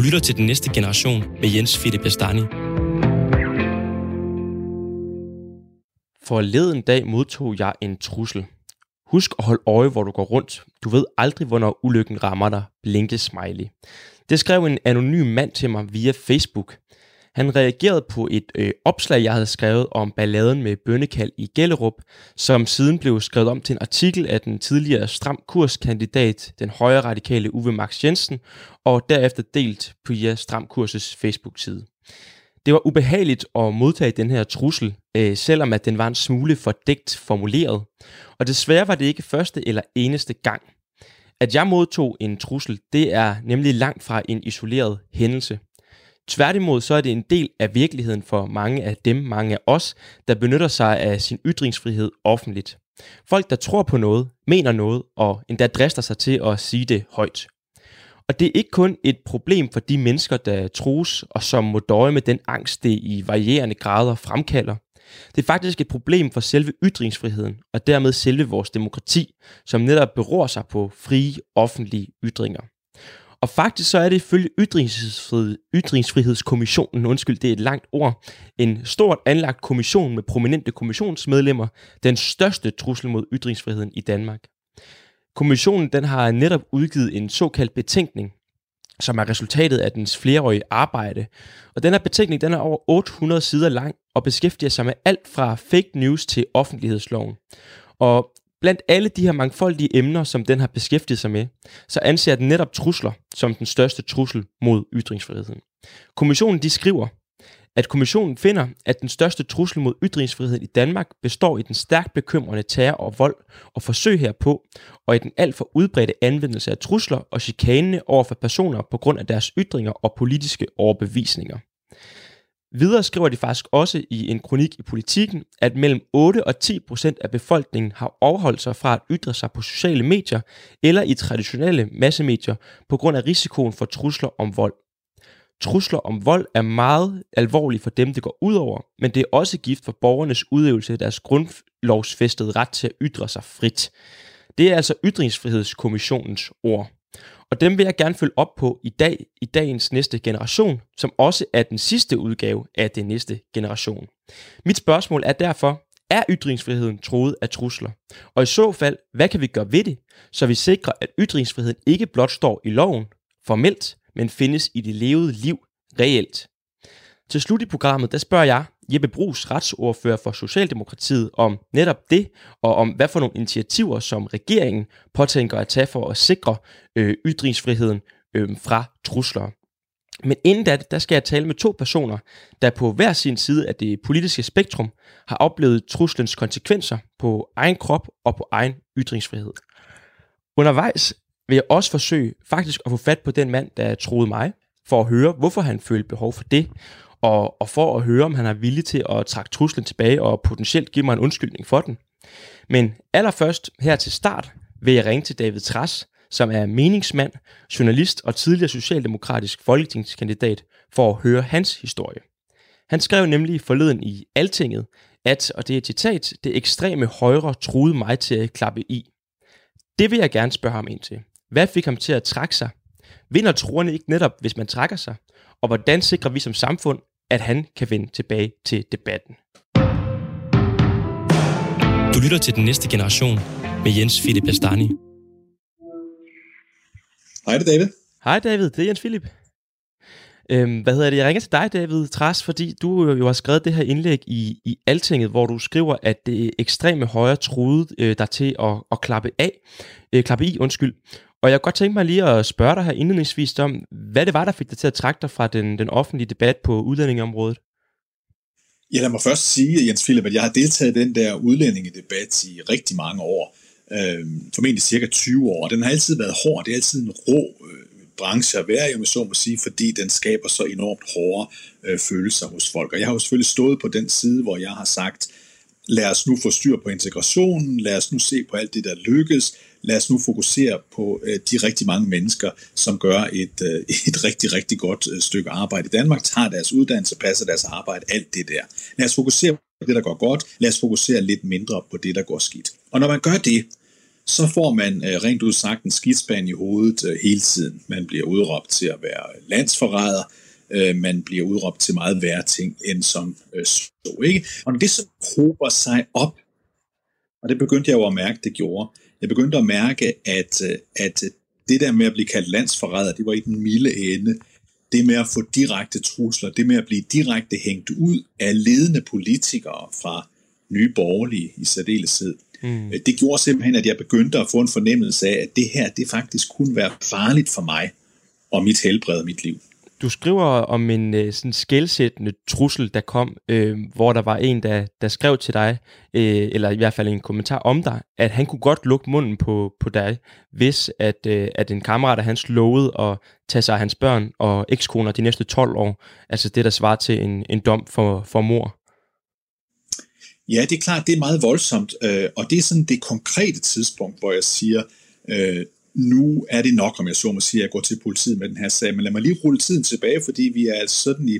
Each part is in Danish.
Du lytter til den næste generation med Jens Philip Bastani. Forleden dag modtog jeg en trussel. Husk at holde øje, hvor du går rundt. Du ved aldrig, hvornår ulykken rammer dig. Blinke smiley. Det skrev en anonym mand til mig via Facebook. Han reagerede på et øh, opslag, jeg havde skrevet om balladen med bønnekald i Gellerup, som siden blev skrevet om til en artikel af den tidligere stram kurskandidat, den højre radikale Uwe Max Jensen, og derefter delt på ja, Stram Kurses Facebook-side. Det var ubehageligt at modtage den her trussel, øh, selvom at den var en smule fordækt formuleret. Og desværre var det ikke første eller eneste gang. At jeg modtog en trussel, det er nemlig langt fra en isoleret hændelse. Tværtimod så er det en del af virkeligheden for mange af dem, mange af os, der benytter sig af sin ytringsfrihed offentligt. Folk, der tror på noget, mener noget og endda drister sig til at sige det højt. Og det er ikke kun et problem for de mennesker, der trues og som må døje med den angst, det i varierende grader fremkalder. Det er faktisk et problem for selve ytringsfriheden og dermed selve vores demokrati, som netop beror sig på frie offentlige ytringer. Og faktisk så er det ifølge ytringsfrihed, Ytringsfrihedskommissionen, undskyld, det er et langt ord, en stort anlagt kommission med prominente kommissionsmedlemmer, den største trussel mod ytringsfriheden i Danmark. Kommissionen den har netop udgivet en såkaldt betænkning, som er resultatet af dens flereårige arbejde. Og den her betænkning den er over 800 sider lang og beskæftiger sig med alt fra fake news til offentlighedsloven. Og blandt alle de her mangfoldige emner, som den har beskæftiget sig med, så anser den netop trusler som den største trussel mod ytringsfriheden. Kommissionen de skriver, at kommissionen finder, at den største trussel mod ytringsfriheden i Danmark består i den stærkt bekymrende terror og vold og forsøg herpå, og i den alt for udbredte anvendelse af trusler og chikane over for personer på grund af deres ytringer og politiske overbevisninger. Videre skriver de faktisk også i en kronik i politikken, at mellem 8 og 10 procent af befolkningen har overholdt sig fra at ytre sig på sociale medier eller i traditionelle massemedier på grund af risikoen for trusler om vold. Trusler om vold er meget alvorlige for dem, det går ud over, men det er også gift for borgernes udøvelse af deres grundlovsfæstede ret til at ytre sig frit. Det er altså Ytringsfrihedskommissionens ord. Og dem vil jeg gerne følge op på i dag, i dagens næste generation, som også er den sidste udgave af den næste generation. Mit spørgsmål er derfor, er ytringsfriheden troet af trusler? Og i så fald, hvad kan vi gøre ved det, så vi sikrer, at ytringsfriheden ikke blot står i loven, formelt, men findes i det levede liv reelt. Til slut i programmet, der spørger jeg Jeppe Brugs, retsordfører for Socialdemokratiet, om netop det, og om hvad for nogle initiativer, som regeringen påtænker at tage for at sikre øh, ytringsfriheden øh, fra trusler. Men inden da, der skal jeg tale med to personer, der på hver sin side af det politiske spektrum har oplevet truslens konsekvenser på egen krop og på egen ytringsfrihed. Undervejs vil jeg også forsøge faktisk at få fat på den mand, der troede mig, for at høre, hvorfor han følte behov for det, og, og for at høre, om han er villig til at trække truslen tilbage og potentielt give mig en undskyldning for den. Men allerførst her til start vil jeg ringe til David Tras, som er meningsmand, journalist og tidligere socialdemokratisk folketingskandidat, for at høre hans historie. Han skrev nemlig forleden i Altinget, at, og det er et citat, det ekstreme højre truede mig til at klappe i. Det vil jeg gerne spørge ham ind til. Hvad fik ham til at trække sig? Vinder troerne ikke netop, hvis man trækker sig? Og hvordan sikrer vi som samfund, at han kan vende tilbage til debatten? Du lytter til den næste generation med Jens Philip Astani. Hej det David. Hej David, det er Jens Philip. Øhm, hvad hedder det? Jeg ringer til dig, David Tras, fordi du jo har skrevet det her indlæg i, i Altinget, hvor du skriver, at det ekstreme højre troede øh, dig til at, at klappe af, øh, klappe i, undskyld. Og jeg kunne godt tænke mig lige at spørge dig her indledningsvis om, hvad det var, der fik dig til at trække dig fra den, den offentlige debat på udlændingeområdet? Ja, lad mig først sige, Jens Philip, at jeg har deltaget i den der udlændingedebat i rigtig mange år. Øh, formentlig cirka 20 år. Den har altid været hård. Det er altid en rå øh, branche at være i, om så må sige, fordi den skaber så enormt hårde øh, følelser hos folk. Og jeg har jo selvfølgelig stået på den side, hvor jeg har sagt, lad os nu få styr på integrationen, lad os nu se på alt det, der lykkes, lad os nu fokusere på øh, de rigtig mange mennesker, som gør et, øh, et rigtig, rigtig godt øh, stykke arbejde i Danmark, tager deres uddannelse, passer deres arbejde, alt det der. Lad os fokusere på det, der går godt, lad os fokusere lidt mindre på det, der går skidt. Og når man gør det, så får man øh, rent ud sagt en skidspan i hovedet øh, hele tiden. Man bliver udråbt til at være landsforræder, øh, man bliver udråbt til meget værre ting end som øh, så. Ikke? Og når det så hober sig op, og det begyndte jeg jo at mærke, det gjorde, jeg begyndte at mærke, at, øh, at det der med at blive kaldt landsforræder, det var i den milde ende. Det med at få direkte trusler, det med at blive direkte hængt ud af ledende politikere fra nye borgerlige i særdeleshed. Mm. Det gjorde simpelthen, at jeg begyndte at få en fornemmelse af, at det her, det faktisk kunne være farligt for mig og mit helbred og mit liv. Du skriver om en øh, sådan skældsættende trussel, der kom, øh, hvor der var en, der, der skrev til dig, øh, eller i hvert fald en kommentar om dig, at han kunne godt lukke munden på, på dig, hvis at, øh, at en kammerat af hans lovede at tage sig af hans børn og ekskoner de næste 12 år. Altså det, der svarer til en, en dom for, for mor. Ja, det er klart, det er meget voldsomt, øh, og det er sådan det konkrete tidspunkt, hvor jeg siger, øh, nu er det nok, om jeg så må sige, at jeg går til politiet med den her sag, men lad mig lige rulle tiden tilbage, fordi vi er altså sådan i,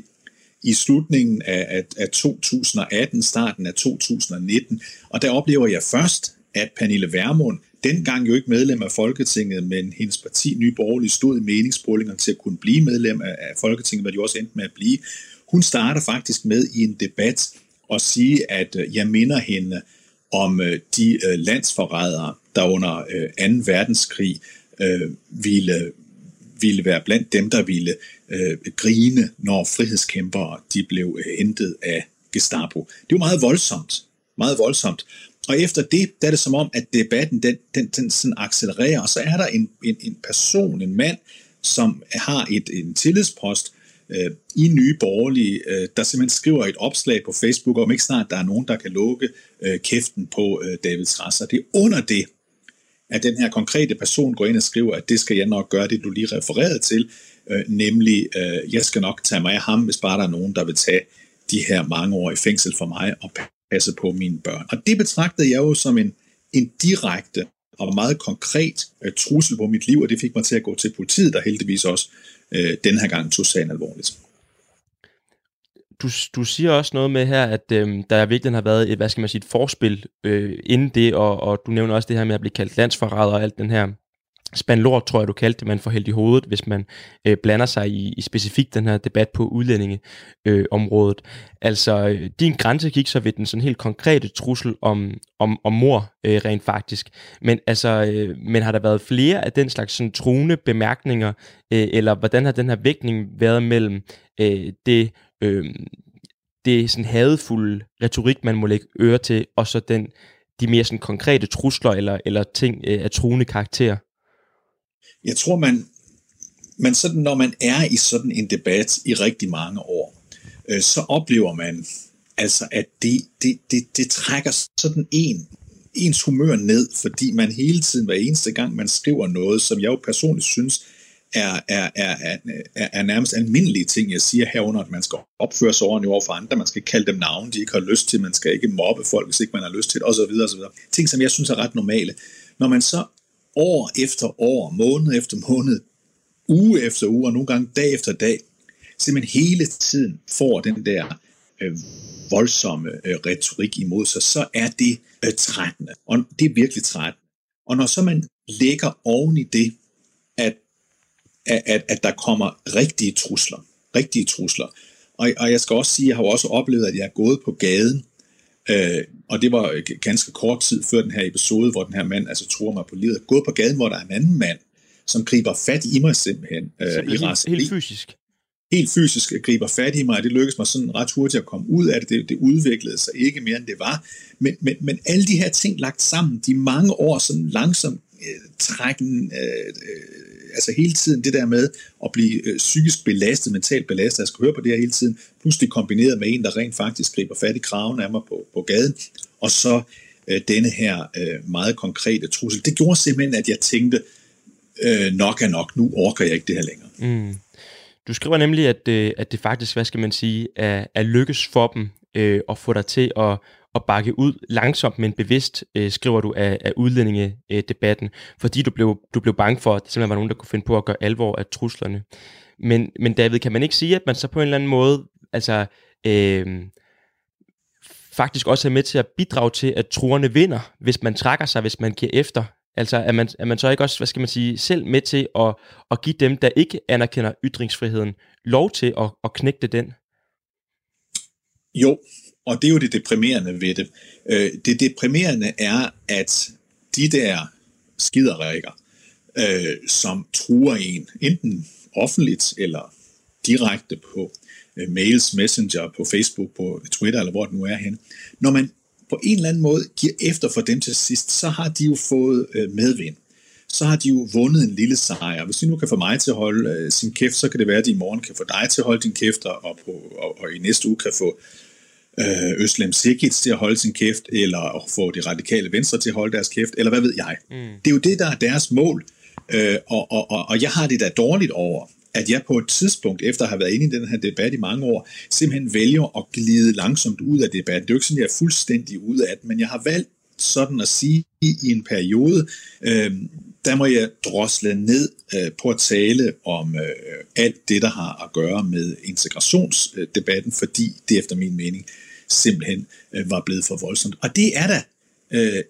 i slutningen af, af, af 2018, starten af 2019, og der oplever jeg først, at Pernille Vermund, dengang jo ikke medlem af Folketinget, men hendes parti Nye Borgerlige stod i meningsmålingerne til at kunne blive medlem af Folketinget, hvad de også endte med at blive. Hun starter faktisk med i en debat og sige, at øh, jeg minder hende om øh, de øh, landsforrædere, der under øh, 2. verdenskrig øh, ville, ville være blandt dem, der ville øh, grine, når frihedskæmpere de blev hentet af Gestapo. Det var meget voldsomt. Meget voldsomt. Og efter det, der er det som om, at debatten den, den, den sådan accelererer, og så er der en, en, en person, en mand, som har et, en tillidspost, øh, i Nye Borgerlige, øh, der simpelthen skriver et opslag på Facebook, om ikke snart der er nogen, der kan lukke øh, kæften på øh, David Strasser. Det er under det, at den her konkrete person går ind og skriver, at det skal jeg nok gøre, det du lige refererede til, øh, nemlig, øh, jeg skal nok tage mig af ham, hvis bare der er nogen, der vil tage de her mange år i fængsel for mig og passe på mine børn. Og det betragtede jeg jo som en, en direkte og meget konkret øh, trussel på mit liv, og det fik mig til at gå til politiet, der heldigvis også øh, den her gang tog sagen alvorligt. Du, du siger også noget med her, at øh, der virkelig har været et, hvad skal man sige, et forspil øh, inden det, og, og du nævner også det her med at blive kaldt landsforræder og alt den her spandlort, tror jeg, du kaldte det, man får hældt i hovedet, hvis man øh, blander sig i, i specifikt den her debat på udlændingeområdet. Øh, altså, øh, din grænse gik så ved den sådan helt konkrete trussel om, om, om mor øh, rent faktisk. Men, altså, øh, men har der været flere af den slags sådan, truende bemærkninger, øh, eller hvordan har den her vægtning været mellem øh, det, øh, det sådan hadefulde retorik, man må lægge øre til, og så den, de mere sådan konkrete trusler eller, eller ting øh, af truende karakter? Jeg tror, man, man sådan, når man er i sådan en debat i rigtig mange år, øh, så oplever man, altså, at det, det, det, det trækker sådan en, ens humør ned, fordi man hele tiden, hver eneste gang, man skriver noget, som jeg jo personligt synes, er, er, er, er, er nærmest almindelige ting, jeg siger herunder, at man skal opføre sig ordentligt over for andre, man skal kalde dem navne, de ikke har lyst til, man skal ikke mobbe folk, hvis ikke man har lyst til det, osv. osv. Ting, som jeg synes er ret normale. Når man så år efter år, måned efter måned, uge efter uge, og nogle gange dag efter dag, simpelthen hele tiden får den der øh, voldsomme øh, retorik imod sig, så er det øh, trættende. Og det er virkelig trættende. Og når så man lægger oven i det, at, at, at der kommer rigtige trusler, rigtige trusler, og, og jeg skal også sige, at jeg har også oplevet, at jeg er gået på gaden Øh, og det var ganske kort tid før den her episode, hvor den her mand altså tror mig på livet. Gået på gaden, hvor der er en anden mand, som griber fat i mig simpelthen. Øh, i helt, helt fysisk? Helt fysisk griber fat i mig, og det lykkedes mig sådan ret hurtigt at komme ud af det. Det, det udviklede sig ikke mere, end det var. Men, men, men alle de her ting lagt sammen, de mange år sådan langsomt øh, Øh, trækken, øh, øh, altså hele tiden det der med at blive øh, psykisk belastet, mentalt belastet, jeg skal høre på det her hele tiden, pludselig kombineret med en, der rent faktisk griber fat i kraven af mig på, på gaden, og så øh, denne her øh, meget konkrete trussel. Det gjorde simpelthen, at jeg tænkte, øh, nok er nok, nu orker jeg ikke det her længere. Mm. Du skriver nemlig, at, øh, at det faktisk, hvad skal man sige, er, er lykkes for dem øh, at få dig til at, at bakke ud langsomt, men bevidst, øh, skriver du, af, af udlændingedebatten, øh, fordi du blev, du blev bange for, at der simpelthen var nogen, der kunne finde på at gøre alvor af truslerne. Men, men David, kan man ikke sige, at man så på en eller anden måde, altså, øh, faktisk også er med til at bidrage til, at truerne vinder, hvis man trækker sig, hvis man giver efter Altså er man, er man så ikke også, hvad skal man sige, selv med til at, at give dem, der ikke anerkender ytringsfriheden, lov til at, at knægte den? Jo, og det er jo det deprimerende ved det. Øh, det deprimerende er, at de der skiderikker, øh, som truer en, enten offentligt eller direkte på øh, mails, messenger, på Facebook, på Twitter eller hvor det nu er hen. Når man på en eller anden måde giver efter for dem til sidst, så har de jo fået øh, medvind. Så har de jo vundet en lille sejr. Hvis de nu kan få mig til at holde øh, sin kæft, så kan det være, at de i morgen kan få dig til at holde din kæft, og, på, og, og i næste uge kan få øh, Øslem Sikic til at holde sin kæft, eller at få de radikale venstre til at holde deres kæft, eller hvad ved jeg. Mm. Det er jo det, der er deres mål, øh, og, og, og, og jeg har det da dårligt over, at jeg på et tidspunkt, efter at have været inde i den her debat i mange år, simpelthen vælger at glide langsomt ud af debatten. Det er jo ikke sådan, jeg er fuldstændig ud af det, men jeg har valgt sådan at sige i en periode, øh, der må jeg drosle ned øh, på at tale om øh, alt det, der har at gøre med integrationsdebatten, fordi det efter min mening simpelthen øh, var blevet for voldsomt. Og det er da øh,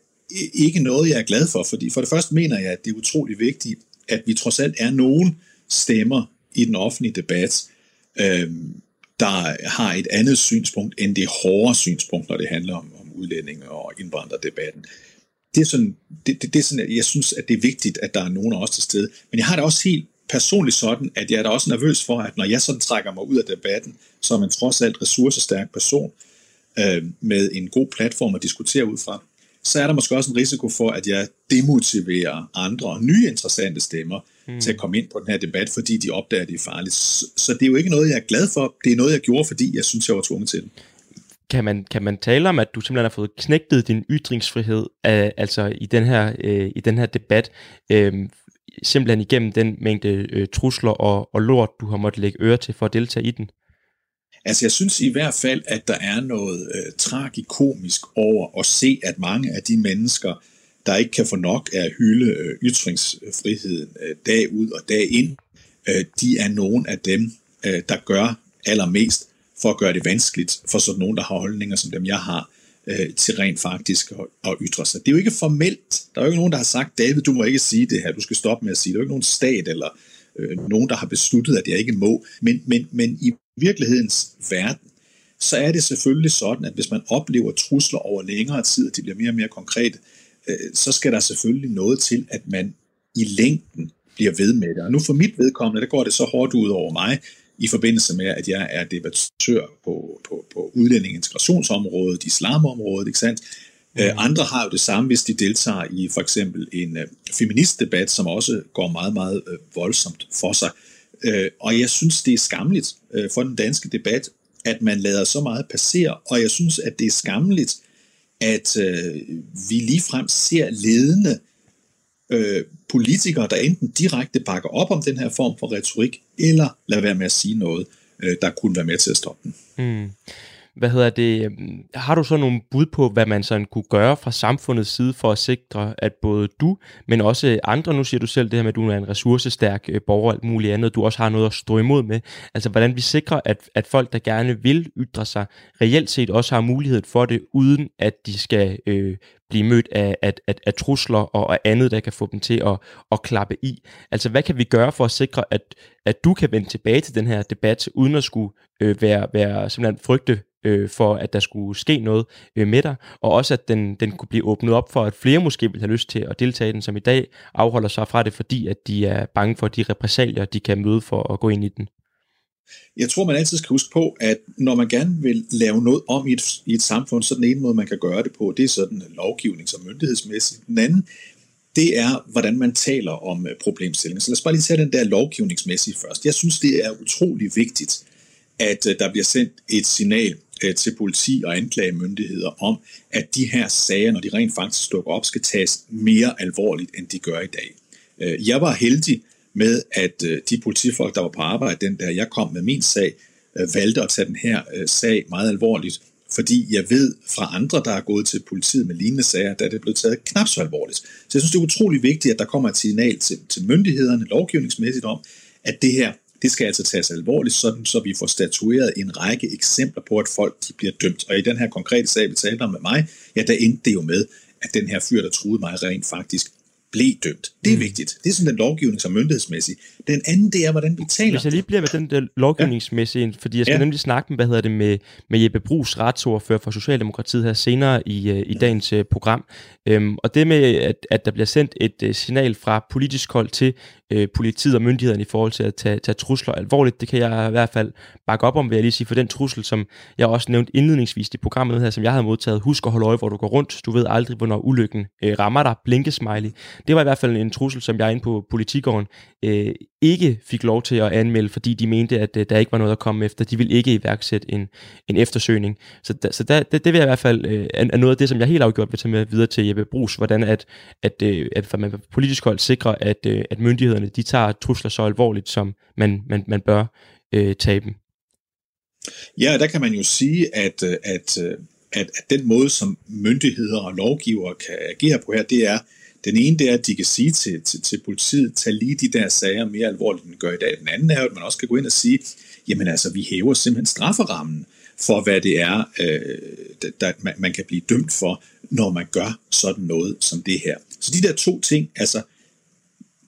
ikke noget, jeg er glad for, fordi for det første mener jeg, at det er utrolig vigtigt, at vi trods alt er nogen stemmer i den offentlige debat, øh, der har et andet synspunkt end det hårde synspunkt, når det handler om, om udlændinge og indvandrerdebatten. Det er sådan, det, det, det er sådan, jeg synes, at det er vigtigt, at der er nogen af os til stede. Men jeg har det også helt personligt sådan, at jeg er da også nervøs for, at når jeg sådan trækker mig ud af debatten, som en trods alt ressourcestærk person øh, med en god platform at diskutere ud fra, så er der måske også en risiko for, at jeg demotiverer andre nye interessante stemmer mm. til at komme ind på den her debat, fordi de opdager, at det er farligt. Så det er jo ikke noget, jeg er glad for. Det er noget, jeg gjorde, fordi jeg synes, jeg var tvunget til det. Kan man, kan man tale om, at du simpelthen har fået knægtet din ytringsfrihed øh, altså i den her, øh, i den her debat, øh, simpelthen igennem den mængde øh, trusler og, og lort, du har måttet lægge øre til for at deltage i den? Altså jeg synes i hvert fald, at der er noget øh, tragikomisk over at se, at mange af de mennesker, der ikke kan få nok af at hylde øh, ytringsfriheden øh, dag ud og dag ind, øh, de er nogen af dem, øh, der gør allermest for at gøre det vanskeligt for sådan nogen, der har holdninger som dem, jeg har, øh, til rent faktisk at, at ytre sig. Det er jo ikke formelt. Der er jo ikke nogen, der har sagt, David, du må ikke sige det her, du skal stoppe med at sige det. Der er jo ikke nogen stat eller øh, nogen, der har besluttet, at jeg ikke må. Men, men, men i virkelighedens verden, så er det selvfølgelig sådan, at hvis man oplever trusler over længere tid, og de bliver mere og mere konkrete, øh, så skal der selvfølgelig noget til, at man i længden bliver ved med det. Og nu for mit vedkommende, der går det så hårdt ud over mig, i forbindelse med, at jeg er debattør på, på, på udlænding- integrationsområdet, islamområdet, ikke sandt? Mm. Øh, andre har jo det samme, hvis de deltager i for eksempel en uh, feministdebat, som også går meget, meget uh, voldsomt for sig. Øh, og jeg synes, det er skamligt øh, for den danske debat, at man lader så meget passere, og jeg synes, at det er skamligt, at øh, vi ligefrem ser ledende øh, politikere, der enten direkte bakker op om den her form for retorik, eller lader være med at sige noget, øh, der kunne være med til at stoppe den. Mm. Hvad hedder det? Øhm, har du så nogle bud på, hvad man sådan kunne gøre fra samfundets side for at sikre, at både du, men også andre, nu siger du selv det her med, at du er en ressourcestærk øh, borger og alt muligt andet, du også har noget at stå imod med. Altså hvordan vi sikrer, at, at folk, der gerne vil ytre sig, reelt set også har mulighed for det, uden at de skal øh, blive mødt af, af, af, af trusler og af andet, der kan få dem til at, at klappe i. Altså, hvad kan vi gøre for at sikre, at, at du kan vende tilbage til den her debat, uden at skulle øh, være, være simpelthen frygte øh, for, at der skulle ske noget øh, med dig, og også at den, den kunne blive åbnet op for, at flere måske vil have lyst til at deltage i den, som i dag afholder sig fra det, fordi at de er bange for de repressalier, de kan møde for at gå ind i den. Jeg tror, man altid skal huske på, at når man gerne vil lave noget om i et, i et samfund, så den ene måde, man kan gøre det på, det er sådan lovgivnings- og myndighedsmæssigt. Den anden, det er, hvordan man taler om øh, problemstillingen. Så lad os bare lige tage den der lovgivningsmæssige først. Jeg synes, det er utrolig vigtigt, at øh, der bliver sendt et signal øh, til politi og anklagemyndigheder om, at de her sager, når de rent faktisk dukker op, skal tages mere alvorligt, end de gør i dag. Øh, jeg var heldig med, at øh, de politifolk, der var på arbejde den der, jeg kom med min sag, øh, valgte at tage den her sag meget alvorligt, fordi jeg ved fra andre, der er gået til politiet med lignende sager, der er det blevet taget knap så alvorligt. Så jeg synes, det er utrolig vigtigt, at der kommer et signal til, til myndighederne lovgivningsmæssigt om, at det her, det skal altså tages alvorligt, sådan, så vi får statueret en række eksempler på, at folk de bliver dømt. Og i den her konkrete sag, vi talte om med mig, ja, der endte det jo med, at den her fyr, der truede mig, rent faktisk blev dømt. Det er mm. vigtigt. Det er sådan den lovgivning som myndighedsmæssig. Den anden, det er, hvordan vi taler. Hvis jeg lige bliver med den der lovgivningsmæssige, ja. fordi jeg skal ja. nemlig snakke med, hvad hedder det, med, med Jeppe Brugs, retsordfører for Socialdemokratiet her senere i, uh, i dagens uh, program. Um, og det med, at, at der bliver sendt et uh, signal fra politisk hold til øh, politiet og myndighederne i forhold til at tage, tage trusler alvorligt, det kan jeg i hvert fald bakke op om, vil jeg lige sige, for den trussel, som jeg også nævnte indledningsvis i programmet her, som jeg havde modtaget, husk at holde øje, hvor du går rundt, du ved aldrig, hvornår ulykken øh, rammer dig, Blinke smiley. Det var i hvert fald en trussel, som jeg inde på politikåren øh, ikke fik lov til at anmelde, fordi de mente, at øh, der ikke var noget at komme efter. De ville ikke iværksætte en, en eftersøgning. Så, da, så da, det, det vil jeg i hvert fald, øh, er noget af det, som jeg helt afgjort vil tage med videre til Jeppe Brugs, hvordan at, at, øh, at man på politisk hold sikrer, at, øh, at myndighederne de tager trusler så alvorligt, som man, man, man bør øh, tage dem. Ja, der kan man jo sige, at, øh, at, øh, at, at den måde, som myndigheder og lovgivere kan agere på her, det er, den ene det er, at de kan sige til, til, til politiet, tag lige de der sager mere alvorligt, end de gør i dag. Den anden er, at man også kan gå ind og sige, jamen altså, vi hæver simpelthen strafferammen for, hvad det er, øh, der, man, man kan blive dømt for, når man gør sådan noget som det her. Så de der to ting, altså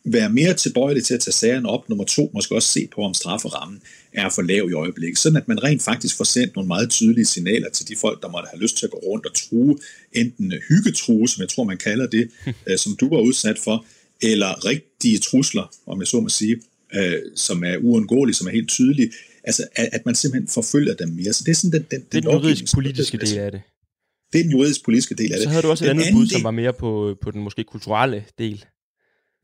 være mere tilbøjelig til at tage sagerne op. Nummer to, måske også se på, om strafferammen er for lav i øjeblikket. Sådan at man rent faktisk får sendt nogle meget tydelige signaler til de folk, der måtte have lyst til at gå rundt og true, enten hyggetrue, som jeg tror, man kalder det, øh, som du var udsat for, eller rigtige trusler, om jeg så må sige, øh, som er uundgåelige, som er helt tydelige. Altså, at, at man simpelthen forfølger dem mere. Så det er sådan den, den, det er den juridisk-politiske del af det. Det er den juridisk-politiske del af det. Så havde du også et andet bud, som var mere på, på den måske kulturelle del.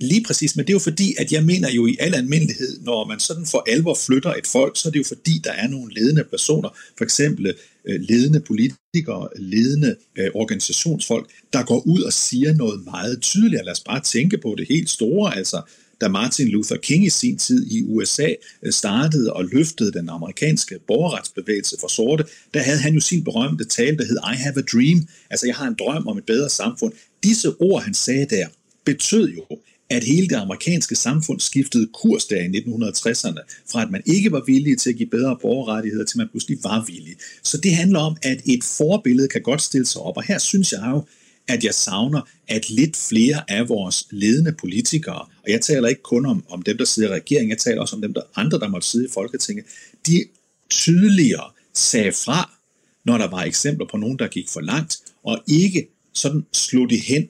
Lige præcis, men det er jo fordi, at jeg mener jo i al almindelighed, når man sådan for alvor flytter et folk, så er det jo fordi, der er nogle ledende personer, for eksempel øh, ledende politikere, ledende øh, organisationsfolk, der går ud og siger noget meget tydeligt. Lad os bare tænke på det helt store, altså da Martin Luther King i sin tid i USA øh, startede og løftede den amerikanske borgerretsbevægelse for sorte, der havde han jo sin berømte tale, der hed I have a dream, altså jeg har en drøm om et bedre samfund. Disse ord, han sagde der, betød jo, at hele det amerikanske samfund skiftede kurs der i 1960'erne, fra at man ikke var villig til at give bedre borgerrettigheder, til man pludselig var villig. Så det handler om, at et forbillede kan godt stille sig op, og her synes jeg jo, at jeg savner, at lidt flere af vores ledende politikere, og jeg taler ikke kun om, om dem, der sidder i regeringen, jeg taler også om dem, der andre, der måtte sidde i Folketinget, de tydeligere sagde fra, når der var eksempler på nogen, der gik for langt, og ikke sådan slog det hen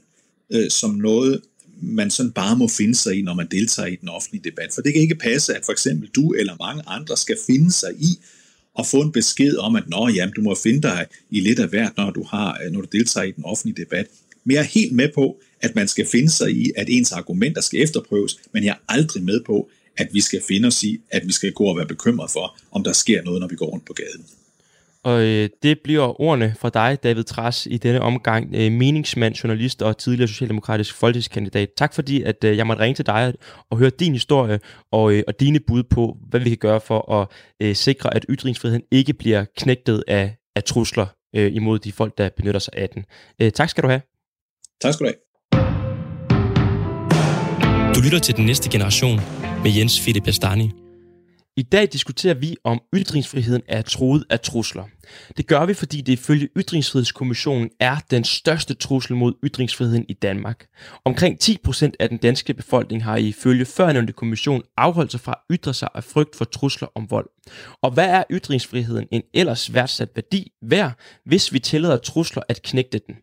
øh, som noget, man sådan bare må finde sig i, når man deltager i den offentlige debat. For det kan ikke passe, at for eksempel du eller mange andre skal finde sig i at få en besked om, at Nå, jamen, du må finde dig i lidt af hvert, når du, har, øh, når du deltager i den offentlige debat. Men jeg er helt med på, at man skal finde sig i, at ens argumenter skal efterprøves, men jeg er aldrig med på, at vi skal finde os i, at vi skal gå og være bekymret for, om der sker noget, når vi går rundt på gaden. Og øh, det bliver ordene fra dig, David Tras, i denne omgang. Øh, meningsmand, journalist og tidligere socialdemokratisk folketingskandidat. Tak fordi, at øh, jeg måtte ringe til dig og høre din historie og, øh, og dine bud på, hvad vi kan gøre for at øh, sikre, at ytringsfriheden ikke bliver knægtet af, af trusler øh, imod de folk, der benytter sig af den. Øh, tak skal du have. Tak skal du have. Du lytter til Den Næste Generation med Jens Philip Bastani. I dag diskuterer vi, om ytringsfriheden er troet af trusler. Det gør vi, fordi det ifølge Ytringsfrihedskommissionen er den største trussel mod ytringsfriheden i Danmark. Omkring 10% af den danske befolkning har ifølge førnævnte kommission afholdt sig fra at ytre sig af frygt for trusler om vold. Og hvad er ytringsfriheden en ellers værdsat værdi værd, hvis vi tillader trusler at knægte den?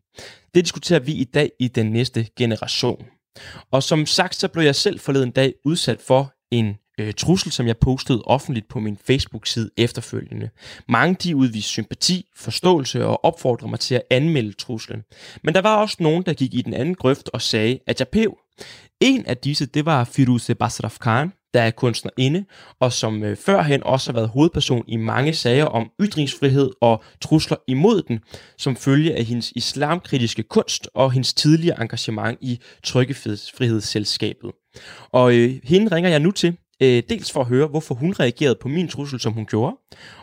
Det diskuterer vi i dag i den næste generation. Og som sagt, så blev jeg selv forleden dag udsat for en øh, trussel, som jeg postede offentligt på min Facebook-side efterfølgende. Mange de udviste sympati, forståelse og opfordrede mig til at anmelde truslen. Men der var også nogen, der gik i den anden grøft og sagde, at jeg pev. En af disse, det var Firuze Basraf Khan, der er kunstnerinde, og som øh, førhen også har været hovedperson i mange sager om ytringsfrihed og trusler imod den, som følge af hendes islamkritiske kunst og hendes tidligere engagement i Trykkefrihedsselskabet. Og øh, hende ringer jeg nu til, Øh, dels for at høre, hvorfor hun reagerede på min trussel, som hun gjorde,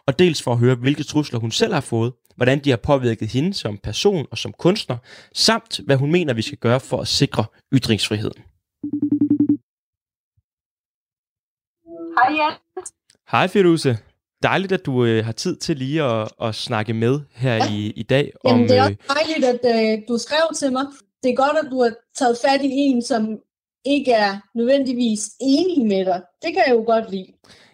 og dels for at høre, hvilke trusler hun selv har fået, hvordan de har påvirket hende som person og som kunstner, samt hvad hun mener, vi skal gøre for at sikre ytringsfriheden. Hej Jan. Hej Firuze. Dejligt, at du øh, har tid til lige at, at snakke med her ja. i, i dag. Jamen, om, det er også øh, dejligt, at øh, du skrev til mig. det er godt, at du har taget fat i en, som ikke er nødvendigvis enig med dig. Det kan jeg jo godt lide.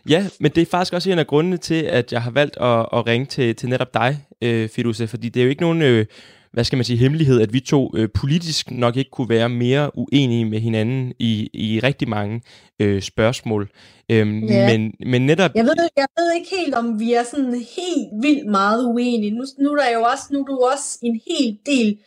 Ja, men det er faktisk også en af grundene til, at jeg har valgt at, at ringe til, til netop dig, øh, Fiduse, fordi det er jo ikke nogen, øh, hvad skal man sige, hemmelighed, at vi to øh, politisk nok ikke kunne være mere uenige med hinanden i, i rigtig mange øh, spørgsmål. Øhm, ja. men, men netop... Jeg ved, jeg ved ikke helt, om vi er sådan helt vildt meget uenige. Nu, nu, er der jo også, nu er du også en hel del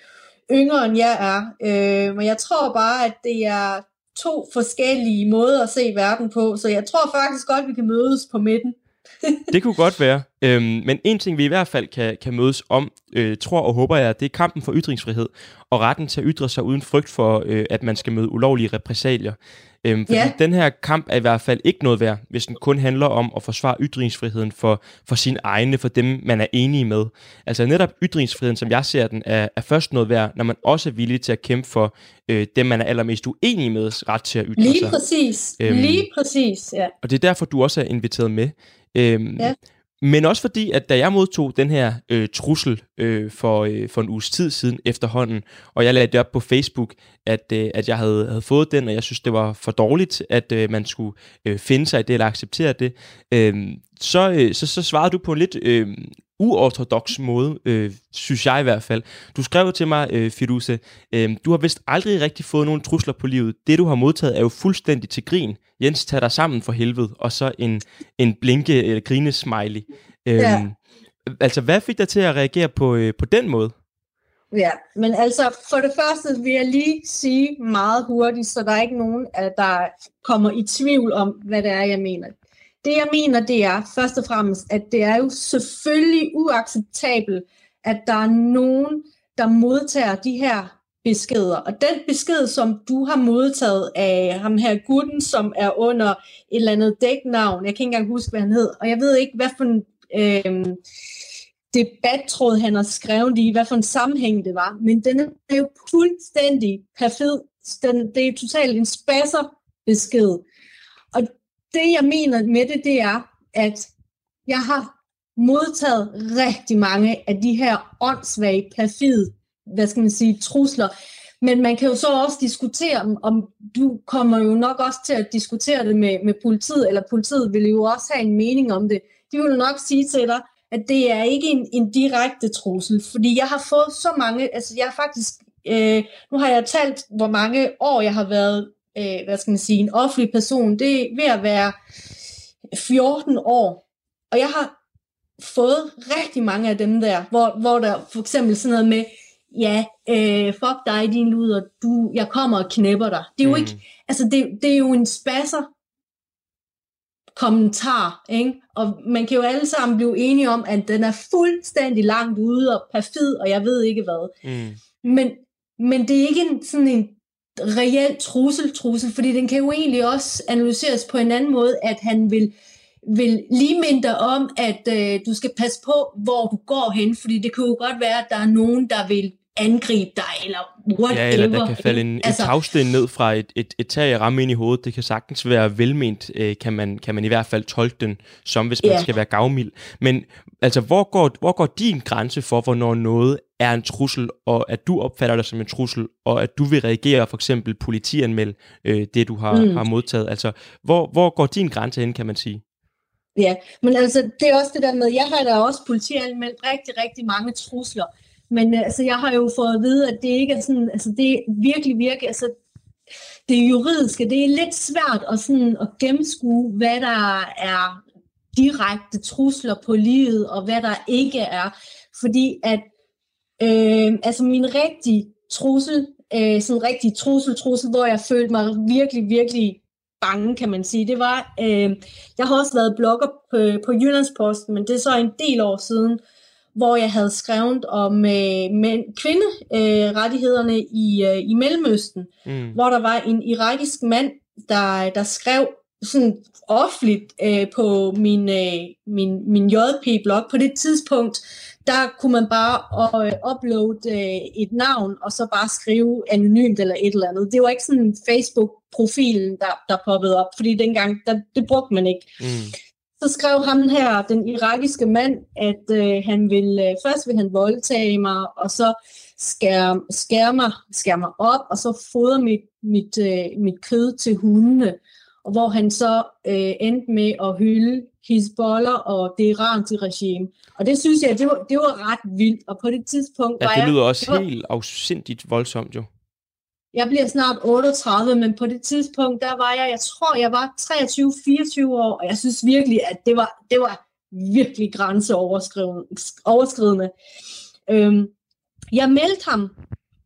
yngre, end jeg er. Øh, men jeg tror bare, at det er to forskellige måder at se verden på, så jeg tror faktisk godt, vi kan mødes på midten. det kunne godt være. Øhm, men en ting, vi i hvert fald kan, kan mødes om, øh, tror og håber jeg, det er kampen for ytringsfrihed og retten til at ytre sig uden frygt for, øh, at man skal møde ulovlige repræsalier. Øhm, fordi ja. den her kamp er i hvert fald ikke noget værd, hvis den kun handler om at forsvare ytringsfriheden for, for sine egne, for dem, man er enige med. Altså netop ytringsfriheden, som jeg ser den, er, er først noget værd, når man også er villig til at kæmpe for øh, dem, man er allermest uenig med, ret til at ytre Lige sig. Lige præcis. Øhm, Lige præcis, ja. Og det er derfor, du også er inviteret med. Øhm, ja. Men også fordi, at da jeg modtog den her øh, trussel øh, for, øh, for en uges tid siden efterhånden, og jeg lagde det op på Facebook, at, øh, at jeg havde, havde fået den, og jeg synes, det var for dårligt, at øh, man skulle øh, finde sig i det eller acceptere det, øh, så, øh, så, så svarede du på en lidt øh, uortodox måde, øh, synes jeg i hvert fald. Du skrev til mig, øh, Fiduce, øh, du har vist aldrig rigtig fået nogen trusler på livet. Det, du har modtaget, er jo fuldstændig til grin. Jens, tag dig sammen for helvede. Og så en, en blinke eller grine smiley. Øh, ja. Altså, hvad fik dig til at reagere på, øh, på den måde? Ja, men altså, for det første vil jeg lige sige meget hurtigt, så der er ikke nogen, der kommer i tvivl om, hvad det er, jeg mener. Det jeg mener, det er først og fremmest, at det er jo selvfølgelig uacceptabelt, at der er nogen, der modtager de her beskeder. Og den besked, som du har modtaget af ham her gutten, som er under et eller andet dæknavn, jeg kan ikke engang huske, hvad han hed, og jeg ved ikke, hvad for en øh, debattråd, han har skrevet i, hvad for en sammenhæng det var, men den er jo fuldstændig perfid. Den, det er totalt en spasser besked. Det, jeg mener med det, det er, at jeg har modtaget rigtig mange af de her åndssvage, perfide, hvad skal man sige, trusler. Men man kan jo så også diskutere, om du kommer jo nok også til at diskutere det med, med politiet, eller politiet vil jo også have en mening om det. De vil jo nok sige til dig, at det er ikke en, en direkte trussel, fordi jeg har fået så mange, altså jeg har faktisk, øh, nu har jeg talt, hvor mange år jeg har været øh, hvad skal man sige, en offentlig person, det er ved at være 14 år. Og jeg har fået rigtig mange af dem der, hvor, hvor der for eksempel sådan noget med, ja, øh, fuck dig, din luder, du, jeg kommer og knæpper dig. Det er jo mm. ikke, altså det, det er jo en spasser kommentar, ikke? og man kan jo alle sammen blive enige om, at den er fuldstændig langt ude og perfid, og jeg ved ikke hvad. Mm. Men, men det er ikke en, sådan en reel trussel, trussel, fordi den kan jo egentlig også analyseres på en anden måde, at han vil, vil lige minde om, at øh, du skal passe på, hvor du går hen, fordi det kan jo godt være, at der er nogen, der vil angribe dig, eller whatever. Ja, eller der kan falde en, altså, en tagsten ned fra et, et, et tag og ramme ind i hovedet. Det kan sagtens være velment, øh, kan, man, kan man i hvert fald tolke den, som hvis man ja. skal være gavmild. Men altså, hvor går, hvor går din grænse for, hvornår noget er en trussel, og at du opfatter det som en trussel, og at du vil reagere, for eksempel politianmelde øh, det, du har, mm. har modtaget? Altså, hvor, hvor går din grænse hen, kan man sige? Ja, men altså, det er også det der med, jeg har da også politianmeldt rigtig, rigtig mange trusler, men øh, altså, jeg har jo fået at vide, at det ikke er sådan, altså det er virkelig, virkelig, altså det juridiske, det er lidt svært at, sådan, at gennemskue, hvad der er direkte trusler på livet, og hvad der ikke er. Fordi at, øh, altså min rigtig trussel, øh, sådan rigtig trussel, trussel, hvor jeg følte mig virkelig, virkelig bange, kan man sige, det var, øh, jeg har også været blogger på, på Jyllandsposten, men det er så en del år siden, hvor jeg havde skrevet om øh, med kvinderettighederne øh, i, øh, i Mellemøsten, mm. hvor der var en irakisk mand, der, der skrev sådan offentligt øh, på min, øh, min, min JP-blog. På det tidspunkt, der kunne man bare øh, uploade øh, et navn, og så bare skrive anonymt eller et eller andet. Det var ikke sådan Facebook-profilen, der, der poppede op, fordi dengang, der, det brugte man ikke. Mm. så skrev ham her, den irakiske mand, at øh, han vil, øh, først vil han voldtage mig, og så skære, skære, mig, skære mig op, og så fodre mit, mit, øh, mit kød til hundene. Og hvor han så øh, endte med at hylde Hezbollah og det iranske regime. Og det synes jeg, det var, det var ret vildt. Og på det tidspunkt Ja, var det jeg... lyder også det var- helt afsindigt voldsomt jo. Jeg bliver snart 38, men på det tidspunkt, der var jeg, jeg tror, jeg var 23-24 år, og jeg synes virkelig, at det var, det var virkelig grænseoverskridende. overskridende. Øhm, jeg meldte ham,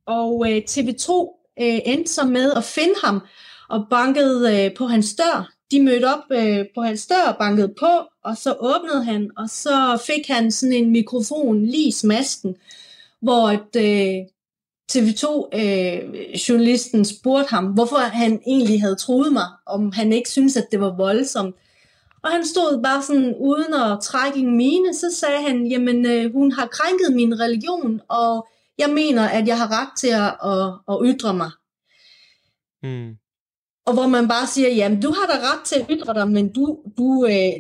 og øh, TV2 øh, endte så med at finde ham, og bankede øh, på hans dør. De mødte op øh, på hans dør og bankede på, og så åbnede han, og så fik han sådan en mikrofon lige i smasken, hvor et, øh, TV2-journalisten øh, spurgte ham, hvorfor han egentlig havde troet mig, om han ikke syntes, at det var voldsomt. Og han stod bare sådan uden at trække en mine, så sagde han, jamen øh, hun har krænket min religion, og jeg mener, at jeg har ret til at, at, at ytre mig. Mm. Og hvor man bare siger, jamen du har da ret til at ytre dig, men du, du, øh,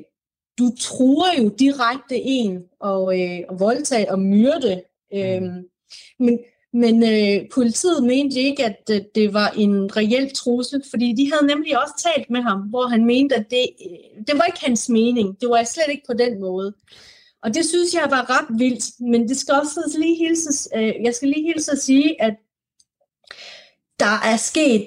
du truer jo direkte en og, øh, og voldtage og myrde. Øhm, men men øh, politiet mente ikke, at øh, det var en reel trussel, fordi de havde nemlig også talt med ham, hvor han mente, at det, øh, det var ikke hans mening. Det var slet ikke på den måde. Og det synes jeg var ret vildt, men det skal også lige hilses, øh, jeg skal lige hilse at sige, at der er sket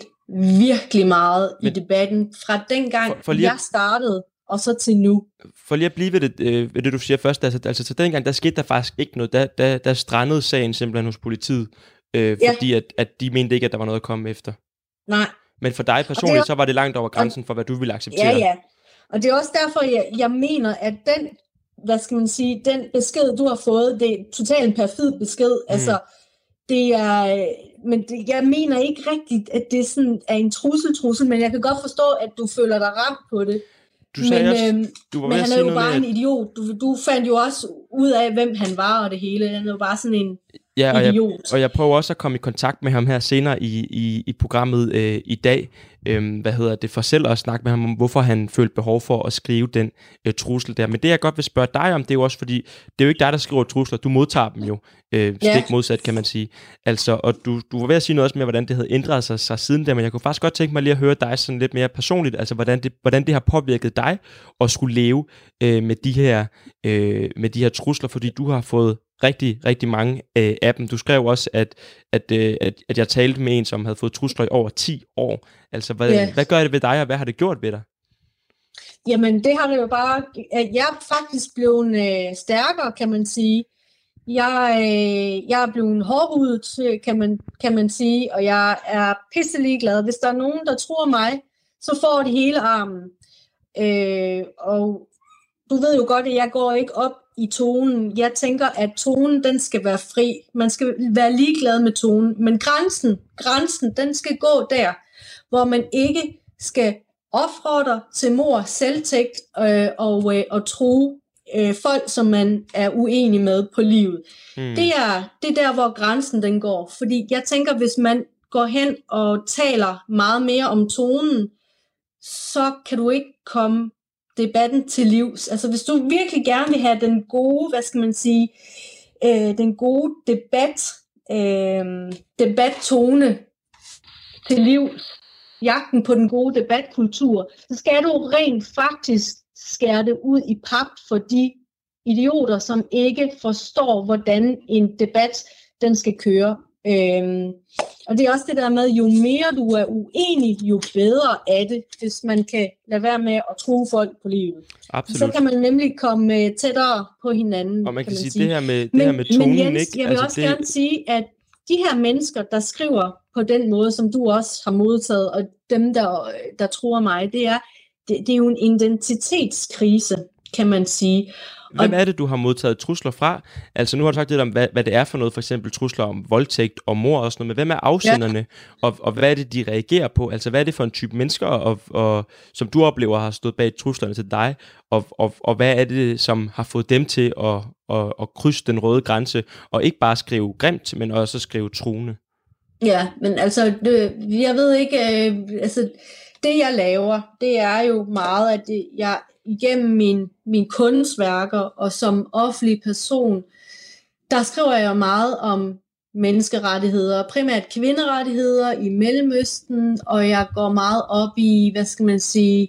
virkelig meget Men- i debatten fra dengang For- for lige at- jeg startede, og så til nu. For lige at blive ved det, øh, ved det du siger først, altså, altså til dengang, der skete der faktisk ikke noget. Der, der, der strandede sagen simpelthen hos politiet, øh, Ja. fordi at, at de mente ikke, at der var noget at komme efter. Nej, Men for dig personligt, er- så var det langt over grænsen for, hvad du ville acceptere. Ja, ja. Og det er også derfor, jeg, jeg mener, at den, hvad skal man sige, den besked, du har fået, det er totalt en perfid besked. Mm. Altså, det er, men det, jeg mener ikke rigtigt, at det sådan er en trussel-trussel, men jeg kan godt forstå, at du føler dig ramt på det. Du sagde men, også, øhm, du var men han er jo bare med, en idiot. Du, du fandt jo også ud af, hvem han var og det hele. Han jo bare sådan en ja, og jeg, idiot. og jeg prøver også at komme i kontakt med ham her senere i, i, i programmet øh, i dag. Øhm, hvad hedder det, for selv at snakke med ham om, hvorfor han følte behov for at skrive den øh, trussel der. Men det jeg godt vil spørge dig om, det er jo også fordi, det er jo ikke dig, der skriver trusler, du modtager dem jo. Øh, stik Ja. modsat, kan man sige. Altså, og du, du var ved at sige noget også med, hvordan det havde ændret sig, sig siden da, men jeg kunne faktisk godt tænke mig lige at høre dig sådan lidt mere personligt, altså hvordan det, hvordan det har påvirket dig at skulle leve øh, med, de her, øh, med de her trusler, fordi du har fået rigtig, rigtig mange øh, af dem. Du skrev også, at, at, øh, at, at jeg talte med en, som havde fået trusler i over 10 år. Altså, hvad, Ja. hvad gør det ved dig, og hvad har det gjort ved dig? Jamen, det har det jo bare... at Jeg er faktisk blevet øh, stærkere, kan man sige. Jeg, øh, jeg er blevet hårdhudet, kan man, kan man sige, og jeg er pisselig glad. Hvis der er nogen, der tror mig, så får de hele armen. Øh, og du ved jo godt, at jeg går ikke op i tonen. Jeg tænker, at tonen, den skal være fri. Man skal være ligeglad med tonen. Men grænsen, grænsen, den skal gå der, hvor man ikke skal opfordre til mor, selvtægt øh, og, øh, og tro øh, folk, som man er uenig med på livet. Hmm. Det er, det er der, hvor grænsen den går. Fordi jeg tænker, hvis man går hen og taler meget mere om tonen, så kan du ikke komme debatten til livs. Altså hvis du virkelig gerne vil have den gode, hvad skal man sige, øh, den gode debat, øh, debattone til livs, jagten på den gode debatkultur, så skal du rent faktisk skære det ud i pap for de idioter, som ikke forstår, hvordan en debat den skal køre. Øhm, og det er også det der med, jo mere du er uenig, jo bedre er det, hvis man kan lade være med at tro folk på livet. Absolut. Så kan man nemlig komme øh, tættere på hinanden, og man kan, kan sige, sige. det her med, det men, her med tonen, men Jens, ikke? Altså, jeg vil også det, gerne sige, at de her mennesker, der skriver på den måde, som du også har modtaget, og dem, der, der tror mig, det er, det, det er jo en identitetskrise, kan man sige. Hvem er det, du har modtaget trusler fra? Altså nu har du sagt lidt om, hvad, hvad det er for noget, for eksempel trusler om voldtægt og mor og sådan noget, men hvem er afsenderne, ja. og, og hvad er det, de reagerer på? Altså hvad er det for en type mennesker, og, og, som du oplever har stået bag truslerne til dig, og, og, og hvad er det, som har fået dem til at, at, at krydse den røde grænse, og ikke bare skrive grimt, men også skrive truende? Ja, men altså, det, jeg ved ikke, øh, altså, det jeg laver, det er jo meget, at det, jeg igennem min, min kunstværker og som offentlig person, der skriver jeg meget om menneskerettigheder, primært kvinderettigheder i Mellemøsten, og jeg går meget op i, hvad skal man sige,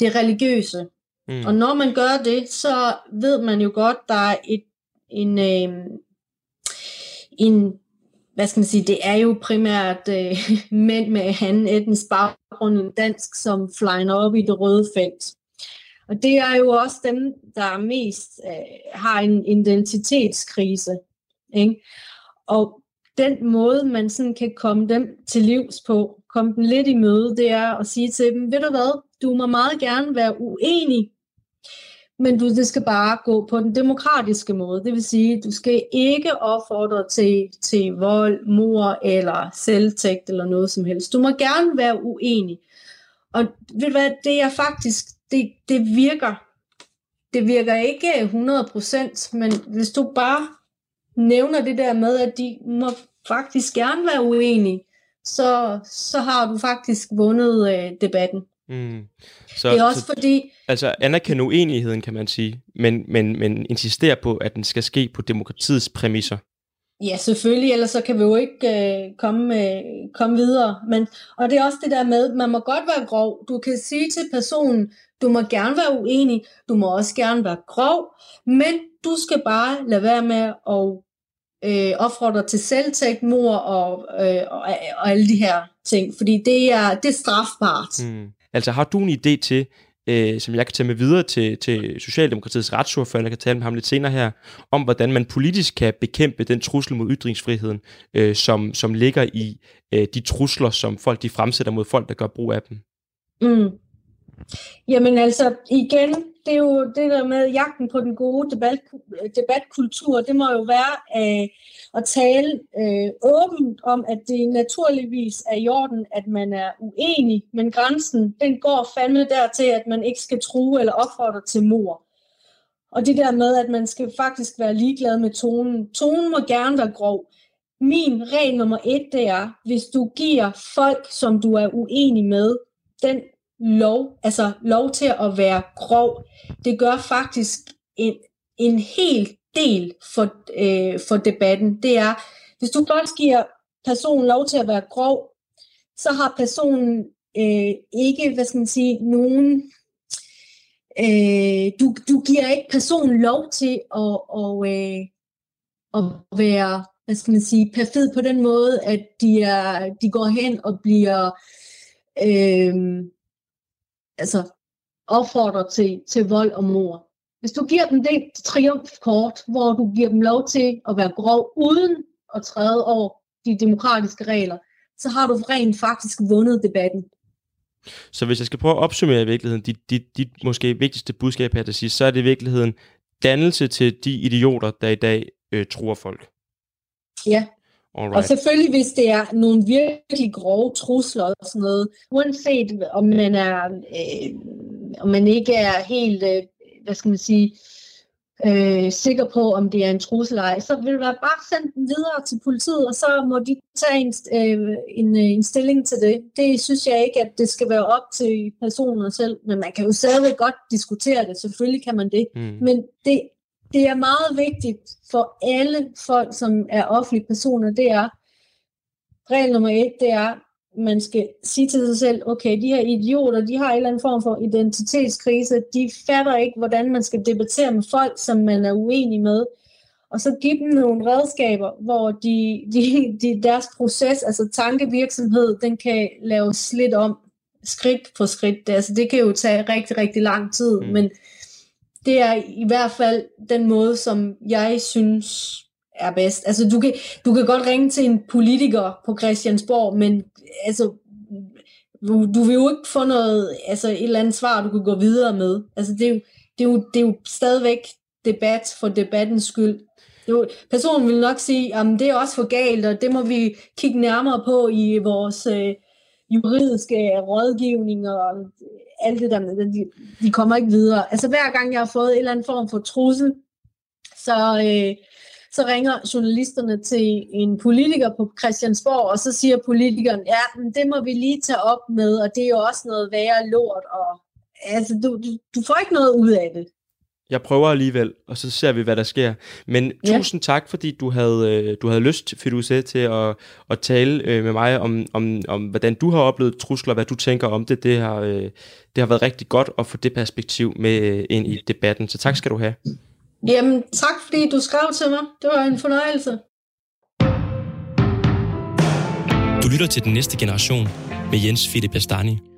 det religiøse. Mm. Og når man gør det, så ved man jo godt, der er et, en, øh, en, hvad skal man sige, det er jo primært øh, mænd med han etnisk baggrund end dansk, som flyner op i det røde felt. Og det er jo også dem, der mest øh, har en identitetskrise. Ikke? Og den måde, man sådan kan komme dem til livs på, komme dem lidt i møde, det er at sige til dem, ved du hvad, du må meget gerne være uenig, men du, det skal bare gå på den demokratiske måde. Det vil sige, du skal ikke opfordre til, til vold, mor eller selvtægt eller noget som helst. Du må gerne være uenig. Og ved du hvad, det er faktisk, det, det virker. Det virker ikke 100%, men hvis du bare nævner det der med, at de må faktisk gerne være uenige, så, så har du faktisk vundet øh, debatten. Mm. Så, det er også så, fordi... Altså anerkende uenigheden, kan man sige, men, men, men insistere på, at den skal ske på demokratiets præmisser. Ja, selvfølgelig, ellers så kan vi jo ikke øh, komme, øh, komme videre. Men, og det er også det der med, man må godt være grov. Du kan sige til personen, du må gerne være uenig, du må også gerne være grov, men du skal bare lade være med at øh, opfordre til selvtægt, mor og, øh, og, og alle de her ting, fordi det er, det er strafbart. Mm. Altså har du en idé til, øh, som jeg kan tage med videre til, til Socialdemokratiets retsordfører, jeg kan tale med ham lidt senere her, om hvordan man politisk kan bekæmpe den trussel mod ytringsfriheden, øh, som, som ligger i øh, de trusler, som folk de fremsætter mod folk, der gør brug af dem? Mm. Jamen altså, igen, det er jo det der med jagten på den gode debat, debatkultur, det må jo være øh, at tale øh, åbent om, at det naturligvis er i orden, at man er uenig, men grænsen, den går fandme dertil, at man ikke skal true eller opfordre til mor. Og det der med, at man skal faktisk være ligeglad med tonen. Tonen må gerne være grov. Min regel nummer et, det er, hvis du giver folk, som du er uenig med, den lov, altså lov til at være grov, det gør faktisk en, en hel del for, øh, for debatten. Det er, hvis du blot giver personen lov til at være grov, så har personen øh, ikke, hvad skal man sige, nogen øh, du, du giver ikke personen lov til at, og, øh, at være, hvad skal man sige, perfid på den måde, at de, er, de går hen og bliver øh, altså opfordrer til, til vold og mor. Hvis du giver dem det triumfkort, hvor du giver dem lov til at være grov, uden at træde over de demokratiske regler, så har du rent faktisk vundet debatten. Så hvis jeg skal prøve at opsummere i virkeligheden, dit, dit, dit måske vigtigste budskab her til sidst, så er det i virkeligheden dannelse til de idioter, der i dag øh, tror folk. Ja, Alright. Og selvfølgelig, hvis det er nogle virkelig grove trusler og sådan noget, uanset om man er, øh, om man ikke er helt, øh, hvad skal man sige, øh, sikker på, om det er en trussel ej, så vil du bare sende den videre til politiet, og så må de tage en, øh, en, øh, en stilling til det. Det synes jeg ikke, at det skal være op til personen selv, men man kan jo stadigvæk godt diskutere det, selvfølgelig kan man det, mm. men det det er meget vigtigt for alle folk, som er offentlige personer, det er, regel nummer et, det er, man skal sige til sig selv, okay, de her idioter, de har en eller anden form for identitetskrise, de fatter ikke, hvordan man skal debattere med folk, som man er uenig med, og så give dem nogle redskaber, hvor de, de, de, deres proces, altså tankevirksomhed, den kan laves lidt om, skridt for skridt. Det, altså, det kan jo tage rigtig, rigtig lang tid, mm. men det er i hvert fald den måde, som jeg synes er bedst. Altså, du kan, du kan godt ringe til en politiker på Christiansborg, men altså, du, du vil jo ikke få noget, altså et eller andet svar, du kan gå videre med. Altså, det er jo, det er jo, det er jo stadigvæk debat for debattens skyld. Jo, personen vil nok sige, at det er også for galt, og det må vi kigge nærmere på i vores øh, juridiske rådgivning og alt det der med, de, de kommer ikke videre. Altså hver gang jeg har fået en eller anden form for trussel, så, øh, så ringer journalisterne til en politiker på Christiansborg, og så siger politikeren, ja, men det må vi lige tage op med, og det er jo også noget værre lort, og altså, du, du, du får ikke noget ud af det. Jeg prøver alligevel, og så ser vi, hvad der sker. Men ja. tusind tak, fordi du havde, øh, du havde lyst, Fiduce, til at, at tale øh, med mig om, om, om, hvordan du har oplevet trusler, hvad du tænker om det. Det har, øh, det har været rigtig godt at få det perspektiv med ind i debatten. Så tak skal du have. Jamen, tak fordi du skrev til mig. Det var en fornøjelse. Du lytter til Den Næste Generation med Jens Philip Bastani.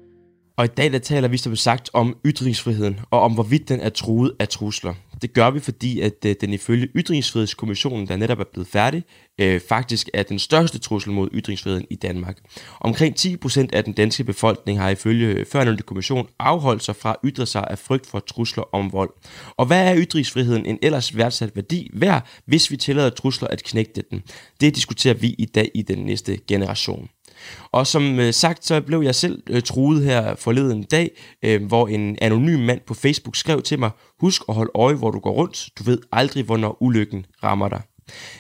Og i dag der taler vi som sagt om ytringsfriheden, og om hvorvidt den er truet af trusler. Det gør vi, fordi at øh, den ifølge Ytringsfrihedskommissionen, der netop er blevet færdig, øh, faktisk er den største trussel mod ytringsfriheden i Danmark. Omkring 10% af den danske befolkning har ifølge førnævnte kommission afholdt sig fra at ytre sig af frygt for trusler om vold. Og hvad er ytringsfriheden en ellers værdsat værdi værd, hvis vi tillader trusler at knægte den? Det diskuterer vi i dag i den næste generation. Og som øh, sagt, så blev jeg selv øh, truet her forleden dag, øh, hvor en anonym mand på Facebook skrev til mig, husk at holde øje, hvor du går rundt. Du ved aldrig, hvornår ulykken rammer dig.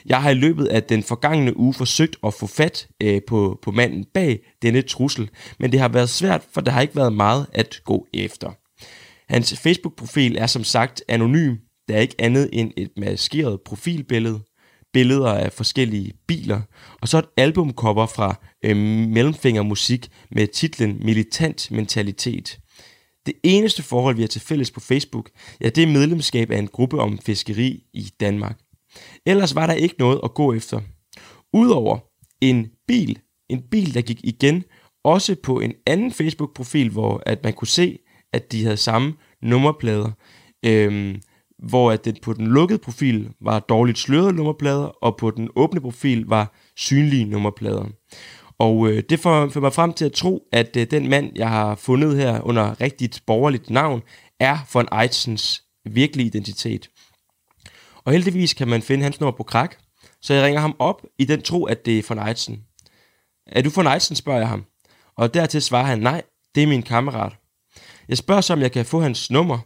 Jeg har i løbet af den forgangne uge forsøgt at få fat øh, på, på manden bag denne trussel, men det har været svært, for der har ikke været meget at gå efter. Hans Facebook-profil er som sagt anonym. Der er ikke andet end et maskeret profilbillede billeder af forskellige biler, og så et albumcover fra øh, Mellemfinger Musik med titlen Militant Mentalitet. Det eneste forhold, vi har til fælles på Facebook, ja, det er medlemskab af en gruppe om fiskeri i Danmark. Ellers var der ikke noget at gå efter. Udover en bil, en bil, der gik igen, også på en anden Facebook-profil, hvor at man kunne se, at de havde samme nummerplader. Øhm, hvor at det på den lukkede profil var dårligt slørede nummerplader, og på den åbne profil var synlige nummerplader. Og øh, det får, får mig frem til at tro, at øh, den mand, jeg har fundet her under rigtigt borgerligt navn, er von Eitzens virkelige identitet. Og heldigvis kan man finde hans nummer på krak, så jeg ringer ham op i den tro, at det er von Eitzen. Er du von Eitzen, spørger jeg ham. Og dertil svarer han, nej, det er min kammerat. Jeg spørger så, om jeg kan få hans nummer,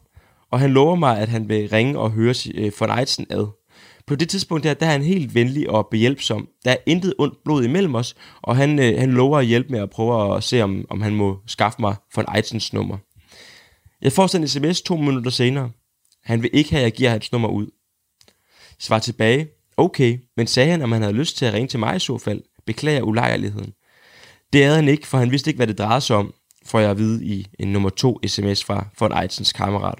og han lover mig, at han vil ringe og høre øh, von Eitzen ad. På det tidspunkt der, der er han helt venlig og behjælpsom. Der er intet ondt blod imellem os, og han, øh, han lover at hjælpe med at prøve at se, om, om han må skaffe mig von Eitzens nummer. Jeg får sådan en sms to minutter senere. Han vil ikke have, at jeg giver hans nummer ud. Svar tilbage. Okay, men sagde han, om han havde lyst til at ringe til mig i så fald. Beklager ulejligheden. Det havde han ikke, for han vidste ikke, hvad det drejede sig om, får jeg at vide i en nummer to sms fra von Eitzens kammerat.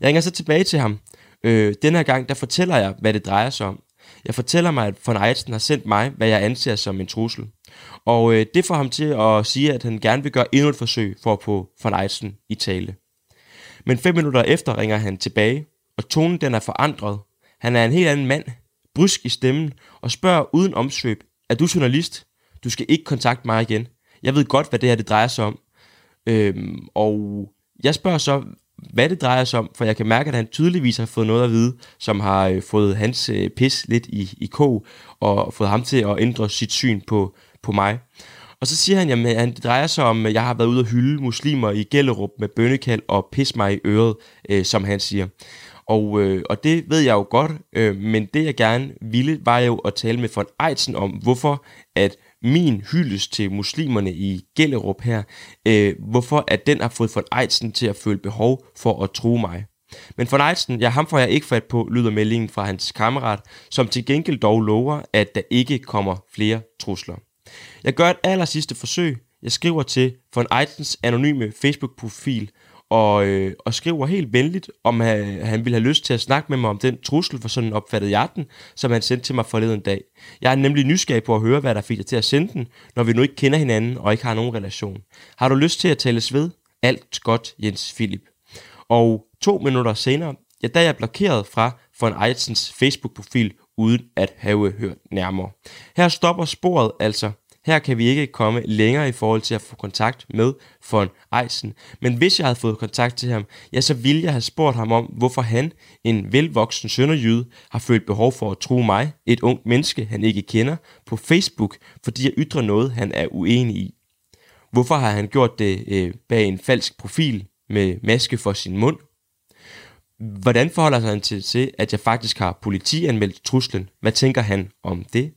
Jeg ringer så tilbage til ham. Øh, den her gang, der fortæller jeg, hvad det drejer sig om. Jeg fortæller mig, at von Eitzen har sendt mig, hvad jeg anser som en trussel. Og øh, det får ham til at sige, at han gerne vil gøre endnu et forsøg for at få von Eitzen i tale. Men fem minutter efter ringer han tilbage, og tonen den er forandret. Han er en helt anden mand, brysk i stemmen, og spørger uden omsvøb, er du journalist? Du skal ikke kontakte mig igen. Jeg ved godt, hvad det her det drejer sig om. Øhm, og jeg spørger så, hvad det drejer sig om, for jeg kan mærke, at han tydeligvis har fået noget at vide, som har øh, fået hans øh, pis lidt i, i kog, og fået ham til at ændre sit syn på, på mig. Og så siger han, at det drejer sig om, at jeg har været ude at hylde muslimer i Gellerup med bønnekald og pis mig i øret, øh, som han siger. Og, øh, og det ved jeg jo godt, øh, men det jeg gerne ville, var jo at tale med von Eitzen om, hvorfor at min hyldest til muslimerne i Gellerup her, øh, hvorfor at den har fået von Eitzen til at føle behov for at tro mig. Men von Eitzen, ja, ham får jeg ikke fat på, lyder meldingen fra hans kammerat, som til gengæld dog lover, at der ikke kommer flere trusler. Jeg gør et aller sidste forsøg. Jeg skriver til von Eitzens anonyme Facebook-profil og, øh, og skriver helt venligt, om han, han ville have lyst til at snakke med mig om den trussel, for sådan opfattede jeg den, som han sendte til mig forleden dag. Jeg er nemlig nysgerrig på at høre, hvad der fik dig til at sende den, når vi nu ikke kender hinanden og ikke har nogen relation. Har du lyst til at tales ved? Alt godt, Jens Philip. Og to minutter senere, ja, da jeg blokeret fra von Eitzens Facebook-profil, uden at have hørt nærmere. Her stopper sporet altså her kan vi ikke komme længere i forhold til at få kontakt med von Eisen. Men hvis jeg havde fået kontakt til ham, ja, så ville jeg have spurgt ham om, hvorfor han, en velvoksen sønderjyde, har følt behov for at tro mig, et ungt menneske, han ikke kender, på Facebook, fordi jeg ytrer noget, han er uenig i. Hvorfor har han gjort det øh, bag en falsk profil med maske for sin mund? Hvordan forholder sig han til, til, at jeg faktisk har politianmeldt truslen? Hvad tænker han om det?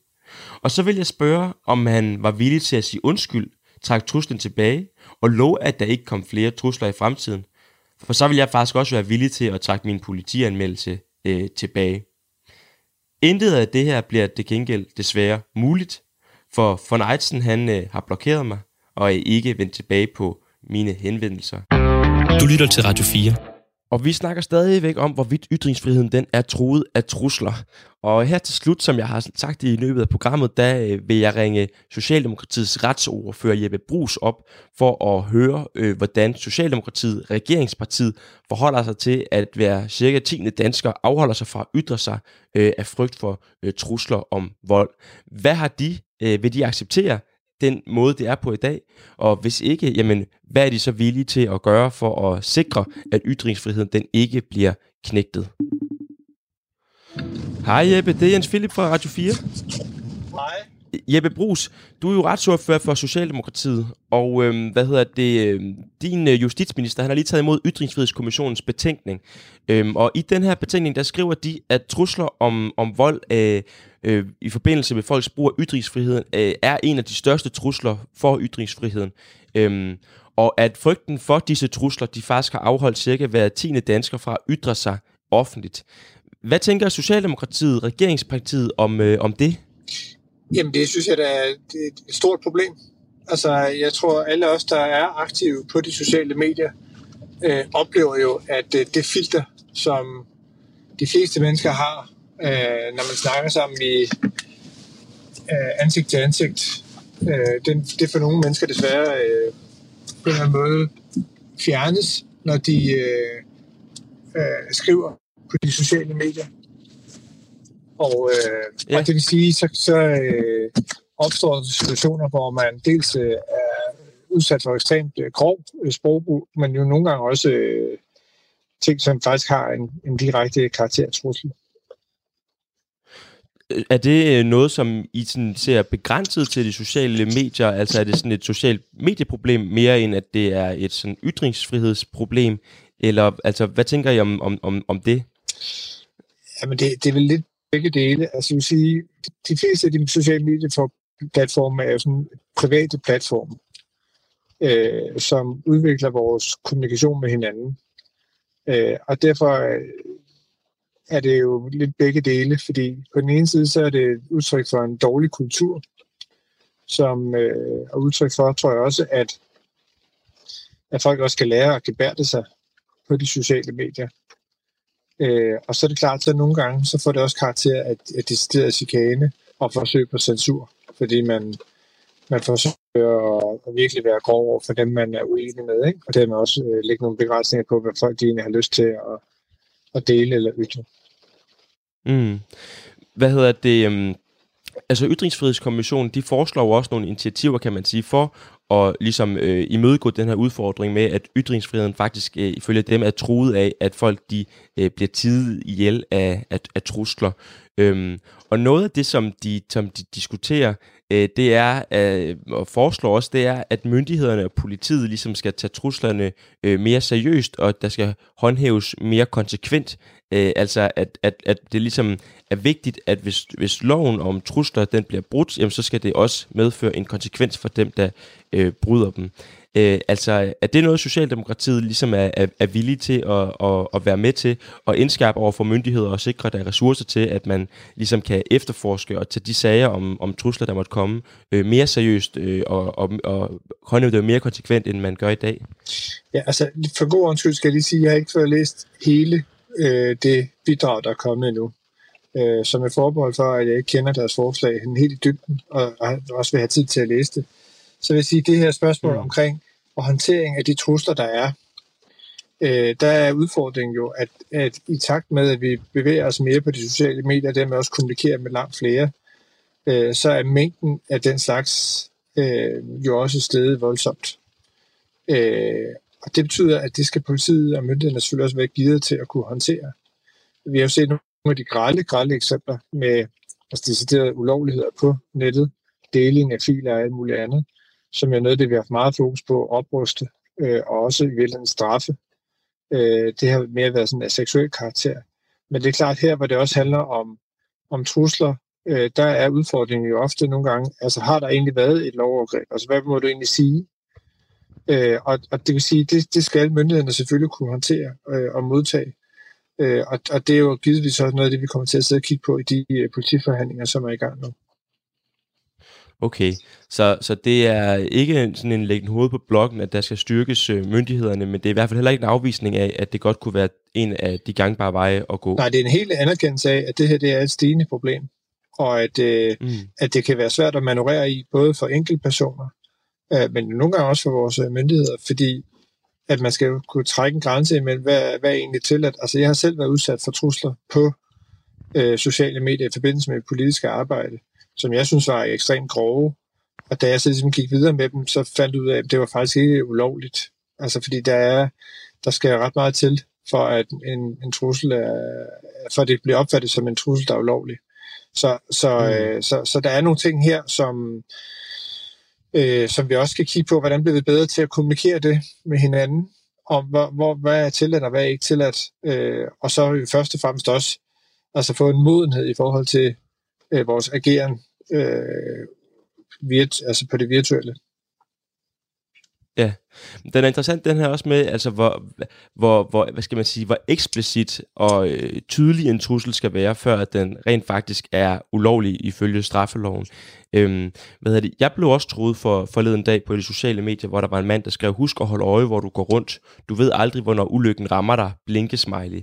Og så vil jeg spørge, om han var villig til at sige undskyld, trække truslen tilbage og love, at der ikke kom flere trusler i fremtiden. For så vil jeg faktisk også være villig til at trække min politianmeldelse øh, tilbage. Intet af det her bliver det gengæld desværre muligt, for von Eitzen han øh, har blokeret mig og er ikke vendt tilbage på mine henvendelser. Du lytter til Radio 4. Og vi snakker stadigvæk om, hvorvidt ytringsfriheden den er truet af trusler. Og her til slut, som jeg har sagt i løbet af programmet, der øh, vil jeg ringe Socialdemokratiets retsordfører Jeppe Brus op for at høre, øh, hvordan Socialdemokratiet, regeringspartiet, forholder sig til, at hver cirka 10. dansker afholder sig fra at ytre sig øh, af frygt for øh, trusler om vold. Hvad har de, øh, vil de acceptere den måde, det er på i dag? Og hvis ikke, jamen, hvad er de så villige til at gøre for at sikre, at ytringsfriheden den ikke bliver knægtet? Hej Jeppe, det er Jens Philip fra Radio 4. Hej. Jeppe Brus, du er jo retsordfører for Socialdemokratiet, og øhm, hvad hedder det, øhm, din øh, justitsminister, han har lige taget imod Ytringsfrihedskommissionens betænkning. Øhm, og i den her betænkning, der skriver de, at trusler om, om vold øh, øh, i forbindelse med folks brug af ytringsfriheden, øh, er en af de største trusler for ytringsfriheden. Øhm, og at frygten for disse trusler, de faktisk har afholdt cirka hver tiende dansker fra at ytre sig offentligt. Hvad tænker Socialdemokratiet, regeringspartiet, om, øh, om det? Jamen det synes jeg da er et stort problem. Altså jeg tror alle os, der er aktive på de sociale medier, øh, oplever jo, at øh, det filter, som de fleste mennesker har, øh, når man snakker sammen i øh, ansigt til ansigt, øh, det, det for nogle mennesker desværre øh, på en eller anden måde fjernes, når de øh, øh, skriver på de sociale medier. Og, øh, ja. og det vil sige, så, så øh, opstår situationer, hvor man dels øh, er udsat for ekstremt øh, grov øh, sprogbrug, men jo nogle gange også øh, ting, som faktisk har en, en direkte karaktertrussel. Er det øh, noget, som I sådan ser begrænset til de sociale medier? Altså er det sådan et socialt medieproblem mere end at det er et sådan ytringsfrihedsproblem? Eller altså, hvad tænker I om, om, om, om det? Jamen det, det er vel lidt begge dele. Altså jeg vil sige, de fleste af de sociale medieplatforme er jo sådan private platforme, øh, som udvikler vores kommunikation med hinanden. Øh, og derfor er det jo lidt begge dele, fordi på den ene side, så er det et udtryk for en dårlig kultur, som øh, er udtryk for, tror jeg også, at, at folk også skal lære at gebærde sig på de sociale medier. Øh, og så er det klart, at nogle gange, så får det også karakter af, af decideret chikane og forsøg på censur, fordi man, man forsøger at, at virkelig være grov over for dem, man er uenig med, ikke? og dermed også øh, lægge nogle begrænsninger på, hvad folk egentlig har lyst til at, at dele eller ytre. Mm. Hvad hedder det? Um, altså Ytringsfrihedskommissionen, de foreslår jo også nogle initiativer, kan man sige, for at ligesom øh, imødegå den her udfordring med, at ytringsfriheden faktisk øh, ifølge dem er truet af, at folk de øh, bliver tidet ihjel af, af, af trusler. Øhm, og noget af det, som de, som de diskuterer, øh, det er, øh, og foreslår også, det er, at myndighederne og politiet ligesom skal tage truslerne øh, mere seriøst, og der skal håndhæves mere konsekvent. Øh, altså, at, at, at det ligesom er vigtigt, at hvis, hvis loven om trusler den bliver brudt, jamen, så skal det også medføre en konsekvens for dem, der øh, bryder dem. Øh, altså, er det noget, Socialdemokratiet ligesom er, er, er villige til at, at, at være med til at indskærpe over for myndigheder og sikre, at der er ressourcer til, at man ligesom kan efterforske og tage de sager om, om trusler, der måtte komme, øh, mere seriøst øh, og, og, og håndhæve det mere konsekvent, end man gør i dag? Ja, altså for god undskyld skal jeg lige sige, at jeg har ikke fået læst hele øh, det bidrag, der er kommet nu. Øh, som er forbehold for, at jeg ikke kender deres forslag helt i dybden, og, og også vil have tid til at læse det. Så vil jeg sige, at det her spørgsmål mm. omkring og håndtering af de trusler, der er, øh, der er udfordringen jo, at, at i takt med, at vi bevæger os mere på de sociale medier, og dermed også kommunikerer med langt flere, øh, så er mængden af den slags øh, jo også stedet voldsomt. Øh, og det betyder, at det skal politiet og myndighederne selvfølgelig også være givet til at kunne håndtere. Vi har jo set nogle af de grælde, grælde eksempler med altså deciderede ulovligheder på nettet, deling af filer og alt muligt andet, som er noget, det vi har haft meget fokus på at opruste, øh, og også i virkeligheden straffe Øh, det har mere været sådan af seksuel karakter. Men det er klart her, hvor det også handler om, om trusler, øh, der er udfordringen jo ofte nogle gange, altså har der egentlig været et lovovergreb? Altså hvad må du egentlig sige? Øh, og, og det vil sige, det, det skal myndighederne selvfølgelig kunne håndtere øh, og modtage. Øh, og, og det er jo givetvis også noget af det, vi kommer til at sidde og kigge på i de øh, politiforhandlinger, som er i gang nu. Okay, så, så det er ikke sådan en læggen hoved på blokken, at der skal styrkes øh, myndighederne, men det er i hvert fald heller ikke en afvisning af, at det godt kunne være en af de gangbare veje at gå. Nej, det er en helt anerkendelse af, at det her det er et stigende problem, og at, øh, mm. at det kan være svært at manøvrere i, både for enkeltpersoner, øh, men nogle gange også for vores øh, myndigheder, fordi at man skal jo kunne trække en grænse imellem, hvad, hvad er egentlig tilladt. Altså jeg har selv været udsat for trusler på øh, sociale medier i forbindelse med politisk arbejde, som jeg synes var ekstremt grove. Og da jeg så ligesom gik videre med dem, så fandt jeg ud af, at det var faktisk ikke ulovligt. Altså fordi der er, der skal ret meget til, for at en, en trussel er, for at det bliver opfattet som en trussel, der er ulovlig. Så, så, mm. øh, så, så der er nogle ting her, som, øh, som vi også skal kigge på, hvordan bliver vi bedre til at kommunikere det med hinanden, om hvor, hvor, hvad er tilladt og hvad er ikke tilladt, øh, og så først og fremmest også altså få en modenhed i forhold til øh, vores ageren øh, virt, altså på det virtuelle. Ja, den er interessant den her også med, altså hvor, hvor, hvor hvad skal man sige, hvor eksplicit og øh, tydelig en trussel skal være, før at den rent faktisk er ulovlig ifølge straffeloven. Øhm, hvad det? Jeg blev også troet for forleden dag på de sociale medier, hvor der var en mand, der skrev, husk at holde øje, hvor du går rundt. Du ved aldrig, hvornår ulykken rammer dig. Blinkesmiley.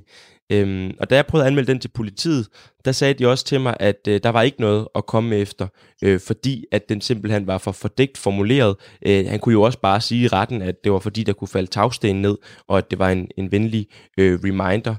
Øhm, og da jeg prøvede at anmelde den til politiet, der sagde de også til mig, at øh, der var ikke noget at komme efter, øh, fordi at den simpelthen var for fordækt formuleret. Øh, han kunne jo også bare sige i retten, at det var fordi, der kunne falde tagsten ned, og at det var en, en venlig øh, reminder.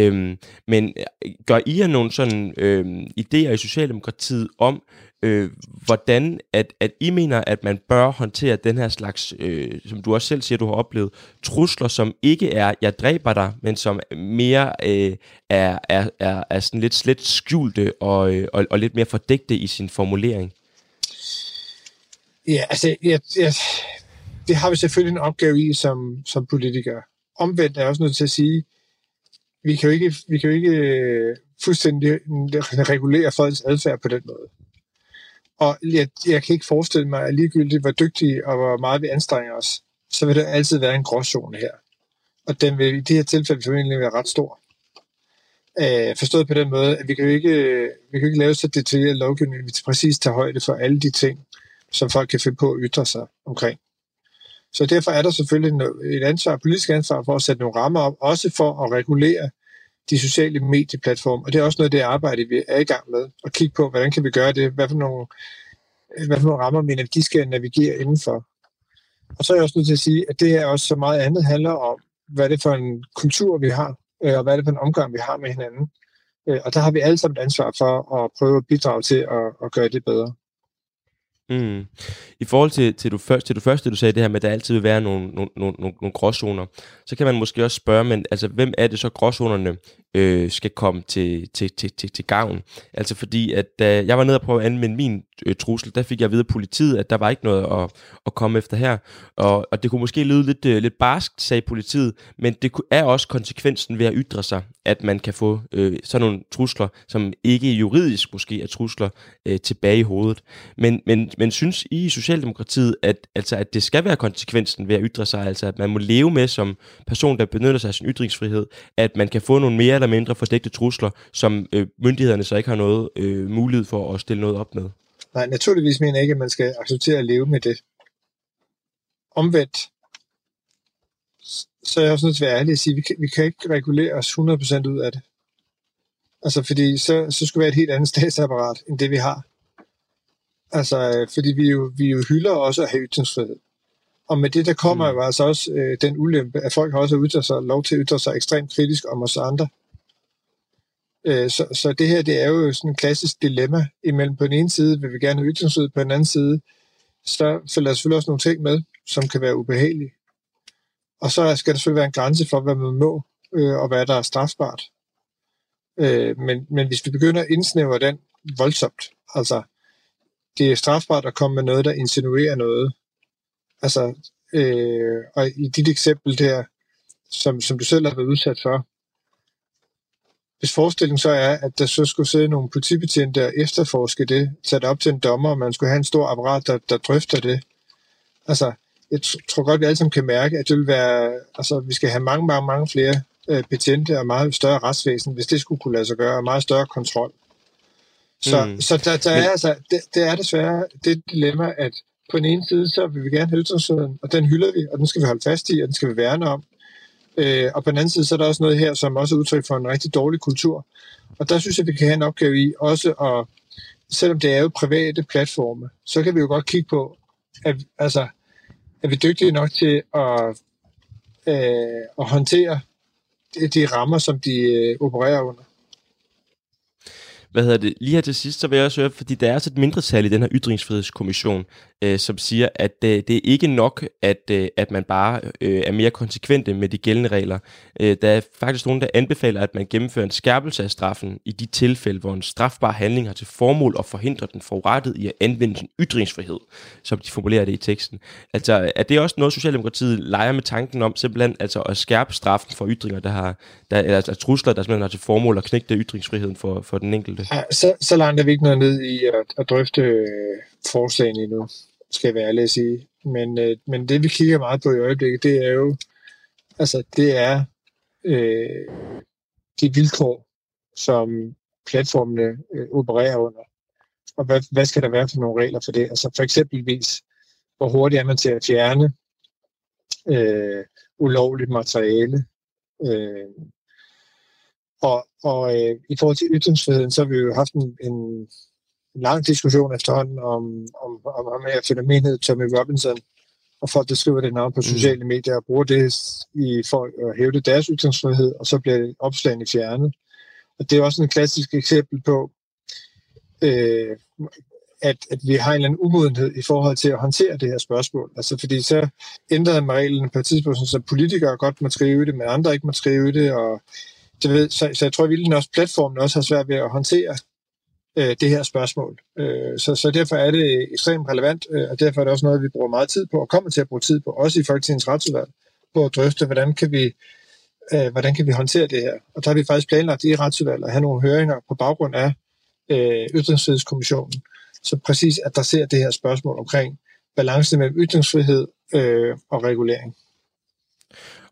Øhm, men øh, gør I jer nogle sådan øh, idéer i Socialdemokratiet om, øh, hvordan at, at I mener, at man bør håndtere den her slags, øh, som du også selv siger, du har oplevet, trusler, som ikke er, jeg dræber dig, men som mere øh, er, er, er, er sådan lidt slet skjulte og, øh, og, og lidt mere fordægte i sin formulering? Ja, altså, jeg, jeg, det har vi selvfølgelig en opgave i som, som politikere. Omvendt er jeg også nødt til at sige, vi kan jo ikke, vi kan jo ikke øh, fuldstændig regulere folks adfærd på den måde. Og jeg, jeg kan ikke forestille mig, at ligegyldigt hvor dygtige og hvor meget vi anstrenger os, så vil der altid være en gråzone her. Og den vil i det her tilfælde formentlig være ret stor. Øh, forstået på den måde, at vi kan jo ikke, vi kan ikke lave så detaljeret lovgivning, at vi præcis tager højde for alle de ting, som folk kan finde på at ytre sig omkring. Så derfor er der selvfølgelig et ansvar, politisk ansvar for at sætte nogle rammer op, også for at regulere de sociale medieplatforme. Og det er også noget af det arbejde, vi er i gang med, at kigge på, hvordan kan vi gøre det, hvad for nogle, øh, hvad for nogle rammer min energi skal navigere indenfor. Og så er jeg også nødt til at sige, at det her også så meget andet handler om, hvad det er for en kultur, vi har, øh, og hvad er det for en omgang, vi har med hinanden. Øh, og der har vi alle sammen et ansvar for at prøve at bidrage til at, at gøre det bedre. Mm. I forhold til, til, du først, til du første, du sagde det her med, at der altid vil være nogle, nogle, nogle, nogle gråzoner, så kan man måske også spørge, men altså, hvem er det så gråzonerne øh, skal komme til, til, til, til, til gavn? Altså fordi, at da jeg var nede og prøve at anvende min øh, trussel, der fik jeg videre politiet, at der var ikke noget at, at komme efter her. Og, og det kunne måske lyde lidt, øh, lidt barskt, sagde politiet, men det er også konsekvensen ved at ytre sig, at man kan få øh, sådan nogle trusler, som ikke juridisk måske er trusler, øh, tilbage i hovedet. Men, men, men synes I i Socialdemokratiet, at, altså, at det skal være konsekvensen ved at ytre sig, altså at man må leve med som person, der benytter sig af sin ytringsfrihed, at man kan få nogle mere eller mindre fordækte trusler, som øh, myndighederne så ikke har noget øh, mulighed for at stille noget op med? Nej, naturligvis mener jeg ikke, at man skal acceptere at leve med det. Omvendt, så er jeg også nødt til at være ærlig og sige, at vi kan, vi kan ikke regulere os 100% ud af det. Altså, fordi så, så skulle vi være et helt andet statsapparat, end det vi har. Altså, fordi vi jo, vi jo hylder også at have ytringsfrihed. Og med det, der kommer mm. jo altså også øh, den ulempe, at folk har også ytret sig, lov til at ytre sig ekstremt kritisk om os andre. Øh, så, så det her, det er jo sådan en klassisk dilemma imellem på den ene side, vil vi gerne have ytringsfrihed, på den anden side, så følger der selvfølgelig også nogle ting med, som kan være ubehagelige. Og så skal der selvfølgelig være en grænse for, hvad man må, øh, og hvad der er strafbart. Øh, men, men hvis vi begynder at indsnævre den voldsomt, altså det er strafbart at komme med noget, der insinuerer noget. Altså, øh, og i dit eksempel der, som, som du selv har været udsat for, hvis forestillingen så er, at der så skulle sidde nogle politibetjente og efterforske det, sat op til en dommer, og man skulle have en stor apparat, der, der drøfter det. Altså, jeg tror godt, vi alle sammen kan mærke, at det vil være, altså, vi skal have mange, mange, mange flere øh, betjente og meget større retsvæsen, hvis det skulle kunne lade sig gøre, og meget større kontrol. Så, mm. så der, der er altså, det, det er desværre det dilemma, at på den ene side, så vil vi gerne have ytringsfriheden, og den hylder vi, og den skal vi holde fast i, og den skal vi værne om. Øh, og på den anden side, så er der også noget her, som også er udtryk for en rigtig dårlig kultur. Og der synes jeg, vi kan have en opgave i også at, selvom det er jo private platforme, så kan vi jo godt kigge på, at, altså, er vi dygtige nok til at, øh, at håndtere de, de rammer, som de øh, opererer under hvad hedder det, lige her til sidst, så vil jeg også høre, fordi der er også et mindretal i den her ytringsfrihedskommission, øh, som siger, at det, det er ikke nok, at, øh, at man bare øh, er mere konsekvente med de gældende regler. Øh, der er faktisk nogen, der anbefaler, at man gennemfører en skærpelse af straffen i de tilfælde, hvor en strafbar handling har til formål at forhindre den forurettede i at anvende sin ytringsfrihed, som de formulerer det i teksten. Altså, er det også noget, Socialdemokratiet leger med tanken om, simpelthen altså at skærpe straffen for ytringer, der har, der, eller altså, trusler, der simpelthen har til formål at knække ytringsfriheden for, for den enkelte? Ja, så, så langt er vi ikke nået ned i at, at drøfte øh, forslagene endnu, skal jeg være ærlig at sige. Men, øh, men det vi kigger meget på i øjeblikket, det er jo, altså det er øh, de vilkår, som platformene øh, opererer under. Og hvad, hvad skal der være for nogle regler for det? Altså for eksempelvis, hvor hurtigt er man til at fjerne øh, ulovligt materiale, øh, og, og øh, i forhold til ytringsfriheden, så har vi jo haft en, en, lang diskussion efterhånden om, om, om, om her fænomenet Tommy Robinson, og folk, der skriver det navn på mm. sociale medier og bruger det i, for at hæve deres ytringsfrihed, og så bliver opslagene fjernet. Og det er også en klassisk eksempel på, øh, at, at vi har en eller anden umodenhed i forhold til at håndtere det her spørgsmål. Altså fordi så ændrede man reglerne på et tidspunkt, så politikere godt må skrive det, men andre ikke må skrive det, og det ved, så, så jeg tror virkelig også, platformen også har svært ved at håndtere øh, det her spørgsmål. Øh, så, så derfor er det ekstremt relevant, øh, og derfor er det også noget, vi bruger meget tid på, og kommer til at bruge tid på, også i Folketingets retsudvalg, på at drøfte, hvordan kan vi øh, hvordan kan vi håndtere det her. Og der har vi faktisk planlagt i retsudvalget at have nogle høringer på baggrund af øh, Ytringsfrihedskommissionen, som præcis adresserer det her spørgsmål omkring balance mellem ytringsfrihed øh, og regulering.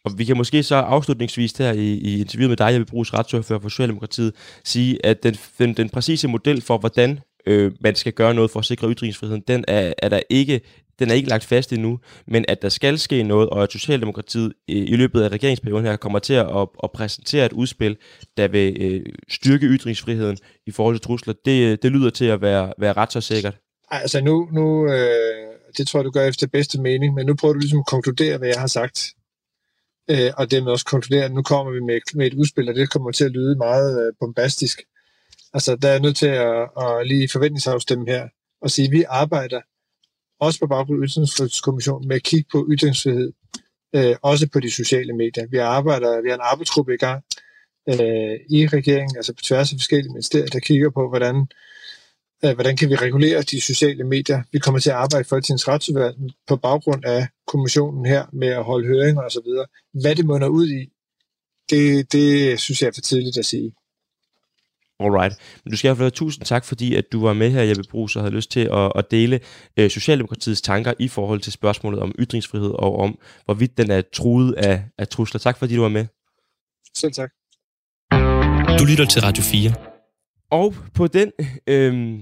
Og vi kan måske så afslutningsvis her i, i interviewet med dig, jeg vil bruge retsordfører for Socialdemokratiet, sige, at den, den, den præcise model for, hvordan øh, man skal gøre noget for at sikre ytringsfriheden, den er, er der ikke den er ikke lagt fast endnu, men at der skal ske noget, og at Socialdemokratiet i, løbet af regeringsperioden her kommer til at, at præsentere et udspil, der vil øh, styrke ytringsfriheden i forhold til trusler, det, det lyder til at være, være ret så sikkert. Altså nu, nu øh, det tror jeg, du gør efter bedste mening, men nu prøver du ligesom at konkludere, hvad jeg har sagt øh, og dermed også konkludere, at nu kommer vi med, med et udspil, og det kommer til at lyde meget øh, bombastisk. Altså, der er nødt til at, at lige forventningsafstemme her, og sige, at vi arbejder også på baggrund af Ytringsfrihedskommissionen med at kigge på ytringsfrihed, øh, også på de sociale medier. Vi arbejder, vi har en arbejdsgruppe i gang øh, i regeringen, altså på tværs af forskellige ministerier, der kigger på, hvordan øh, hvordan kan vi regulere de sociale medier. Vi kommer til at arbejde i Folketingets retsudvalg på baggrund af kommissionen her med at holde høringer osv. Hvad det munder ud i, det, det synes jeg er for tidligt at sige. Alright. Men du skal have tusind tak, fordi at du var med her, Jeppe Brugs, og havde lyst til at, at dele øh, Socialdemokratiets tanker i forhold til spørgsmålet om ytringsfrihed og om, hvorvidt den er truet af, af trusler. Tak, fordi du var med. Selv tak. Du lytter til Radio 4. Og på den øh,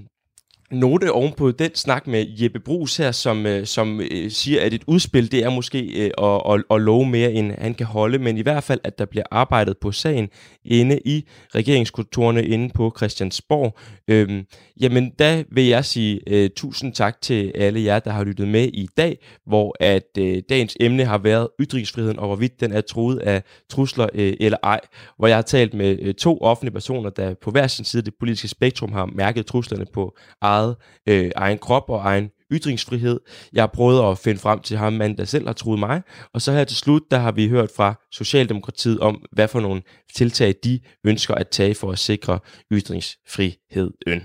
note ovenpå den snak med Jeppe Brugs her, som, øh, som øh, siger, at et udspil, det er måske øh, at, at, at love mere, end han kan holde, men i hvert fald, at der bliver arbejdet på sagen inde i regeringskontorene inde på Christiansborg. Øhm, jamen, da vil jeg sige øh, tusind tak til alle jer, der har lyttet med i dag, hvor at øh, dagens emne har været ytringsfriheden, og hvorvidt den er truet af trusler øh, eller ej, hvor jeg har talt med øh, to offentlige personer, der på hver sin side af det politiske spektrum har mærket truslerne på eget eget, øh, egen krop og egen ytringsfrihed. Jeg har prøvet at finde frem til ham, mand, der selv har troet mig. Og så her til slut, der har vi hørt fra Socialdemokratiet om, hvad for nogle tiltag de ønsker at tage for at sikre ytringsfriheden.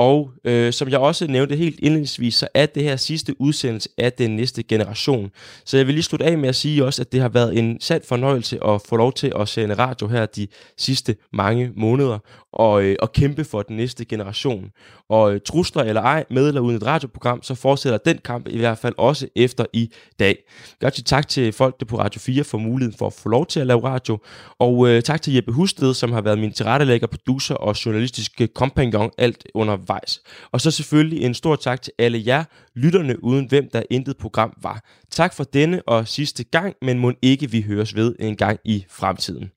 Og øh, som jeg også nævnte helt indledningsvis, så er det her sidste udsendelse af den næste generation. Så jeg vil lige slutte af med at sige også, at det har været en sand fornøjelse at få lov til at sende radio her de sidste mange måneder og, øh, og kæmpe for den næste generation. Og øh, trusler eller ej, med eller uden et radioprogram, så fortsætter den kamp i hvert fald også efter i dag. Godt sige tak til folk der på Radio 4 for muligheden for at få lov til at lave radio, og øh, tak til Jeppe Husted, som har været min tilrettelægger, producer og journalistiske kompagnon alt under undervejs. Og så selvfølgelig en stor tak til alle jer, lytterne uden hvem der intet program var. Tak for denne og sidste gang, men må ikke vi høres ved en gang i fremtiden.